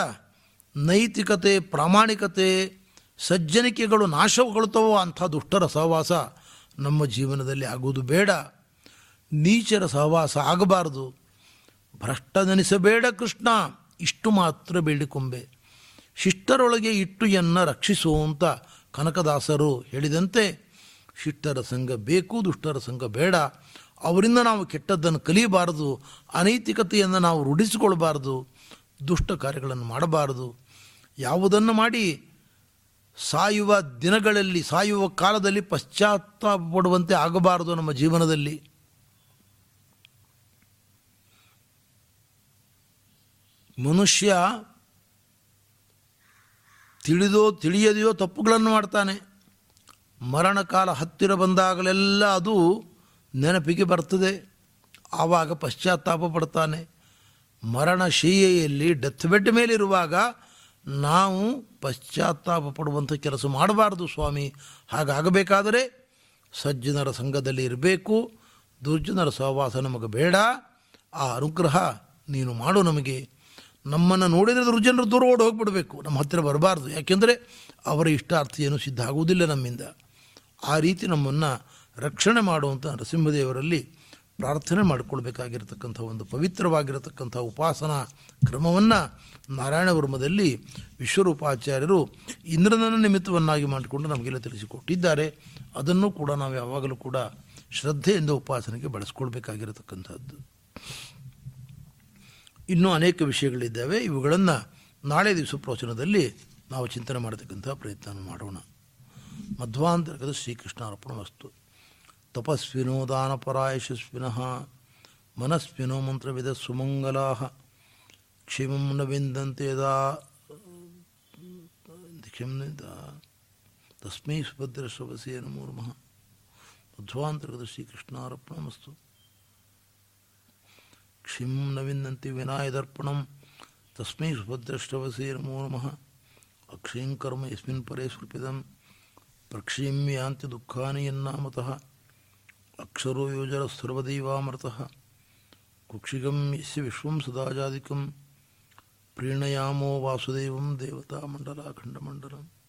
ನೈತಿಕತೆ, ಪ್ರಾಮಾಣಿಕತೆ, ಸಜ್ಜನಿಕೆಗಳು ನಾಶಗೊಳ್ತವೋ ಅಂಥ ದುಷ್ಟರ ಸಹವಾಸ ನಮ್ಮ ಜೀವನದಲ್ಲಿ ಆಗುವುದು ಬೇಡ. ನೀಚರ ಸಹವಾಸ ಆಗಬಾರದು. ಭ್ರಷ್ಟನೆನಿಸಬೇಡ ಕೃಷ್ಣ, ಇಷ್ಟು ಮಾತ್ರ ಬೇಡಿಕೊಂಬೆ ಶಿಷ್ಟರೊಳಗೆ ಇಟ್ಟು ಎನ್ನ ರಕ್ಷಿಸುವಂತ ಕನಕದಾಸರು ಹೇಳಿದಂತೆ ಶಿಷ್ಟರ ಸಂಘ ಬೇಕು, ದುಷ್ಟರ ಸಂಘ ಬೇಡ. ಅವರಿಂದ ನಾವು ಕೆಟ್ಟದ್ದನ್ನು ಕಲಿಯಬಾರದು. ಅನೈತಿಕತೆಯನ್ನು ನಾವು ರೂಢಿಸಿಕೊಳ್ಬಾರ್ದು ದುಷ್ಟ ಕಾರ್ಯಗಳನ್ನು ಮಾಡಬಾರದು. ಯಾವುದನ್ನು ಮಾಡಿ? ಸಾಯುವ ದಿನಗಳಲ್ಲಿ, ಸಾಯುವ ಕಾಲದಲ್ಲಿ ಪಶ್ಚಾತ್ತಾಪ ಪಡುವಂತೆ ಆಗಬಾರದು ನಮ್ಮ ಜೀವನದಲ್ಲಿ. ಮನುಷ್ಯ ತಿಳಿದೋ ತಿಳಿಯದೆಯೋ ತಪ್ಪುಗಳನ್ನು ಮಾಡ್ತಾನೆ. ಮರಣಕಾಲ ಹತ್ತಿರ ಬಂದಾಗಲೆಲ್ಲ ಅದು ನೆನಪಿಗೆ ಬರ್ತದೆ. ಆವಾಗ ಪಶ್ಚಾತ್ತಾಪ ಪಡ್ತಾನೆ. ಮರಣ ಶಯ್ಯೆಯಲ್ಲಿ ಡೆತ್ ಬೆಡ್ ಮೇಲಿರುವಾಗ ನಾವು ಪಶ್ಚಾತ್ತಾಪ ಪಡುವಂಥ ಕೆಲಸ ಮಾಡಬಾರ್ದು ಸ್ವಾಮಿ. ಹಾಗಾಗಬೇಕಾದರೆ ಸಜ್ಜನರ ಸಂಘದಲ್ಲಿ ಇರಬೇಕು. ದುರ್ಜನರ ಸಹವಾಸ ನಮಗೆ ಬೇಡ. ಆ ಅನುಗ್ರಹ ನೀನು ಮಾಡು ನಮಗೆ. ನಮ್ಮನ್ನು ನೋಡಿದರೆ ದುರ್ಜನರು ದೂರ ಓಡಿ ಹೋಗಿಬಿಡಬೇಕು. ನಮ್ಮ ಹತ್ತಿರ ಬರಬಾರ್ದು. ಯಾಕೆಂದರೆ ಅವರ ಇಷ್ಟಾರ್ಥ ಏನು ಸಿದ್ಧ ಆಗುವುದಿಲ್ಲ ನಮ್ಮಿಂದ. ಆ ರೀತಿ ನಮ್ಮನ್ನು ರಕ್ಷಣೆ ಮಾಡುವಂಥ ನರಸಿಂಹದೇವರಲ್ಲಿ ಪ್ರಾರ್ಥನೆ ಮಾಡಿಕೊಳ್ಬೇಕಾಗಿರ್ತಕ್ಕಂಥ ಒಂದು ಪವಿತ್ರವಾಗಿರತಕ್ಕಂಥ ಉಪಾಸನಾ ಕ್ರಮವನ್ನು ನಾರಾಯಣ ವರ್ಮದಲ್ಲಿ ವಿಶ್ವರೂಪಾಚಾರ್ಯರು ಇಂದ್ರನನ್ನು ನಿಮಿತ್ತವನ್ನಾಗಿ ಮಾಡಿಕೊಂಡು ನಮಗೆಲ್ಲ ತಿಳಿಸಿಕೊಟ್ಟಿದ್ದಾರೆ. ಅದನ್ನು ಕೂಡ ನಾವು ಯಾವಾಗಲೂ ಕೂಡ ಶ್ರದ್ಧೆಯಿಂದ ಉಪಾಸನೆಗೆ ಬಳಸ್ಕೊಳ್ಬೇಕಾಗಿರತಕ್ಕಂಥದ್ದು. ಇನ್ನೂ ಅನೇಕ ವಿಷಯಗಳಿದ್ದಾವೆ. ಇವುಗಳನ್ನು ನಾಳೆ ದಿವಸ ಪ್ರವಚನದಲ್ಲಿ ನಾವು ಚಿಂತನೆ ಮಾಡತಕ್ಕಂಥ ಪ್ರಯತ್ನ ಮಾಡೋಣ. ಮಧ್ವಾಂತರ್ಗತ ಶ್ರೀಕೃಷ್ಣಾರ್ಪಣ ವಸ್ತು. ತಪಸ್ವಿನೋ ದಾನಪರಾಯಶಸ್ವಿನಃ, ಮನಸ್ವಿನೋ ಮಂತ್ರವಿದ ಸುಮಂಗಲಾ ಕ್ಷಿಮಂ ನ ವಿಂದಂತೆ ತಸ್ಮೈ ಸುಭದ್ರ ಶ್ರವಸೇ ನಮೋ ನಮಃ ಮಧ್ವಾಂತರ್ಗತ ಶ್ರೀಕೃಷ್ಣಾರ್ಪಣಮಸ್ತು ಕ್ಷಿಂ ನ ವಿಂದಂತಿ ವಿನಾಯದರ್ಪಣಂ, ತಸ್ಮೈ ಸುಭದ್ರಶ್ರವಸೇ ನಮೋ ನಮಃ ಅಕ್ಷೀಂ ಕರ್ಮ ಯಸ್ಮಿನ್ ಪರೇ ಸ್ವರ್ಪಿತಂ प्रक्षेम्यांति दुखानि यन्नामतः अक्षरो योजरस्सर्वदैवामृतः कुक्षिगम यस्य विश्वं सदाजादिकं। प्रीणयामो वासुदेवं देवतामण्डलाखण्डमण्डलम्।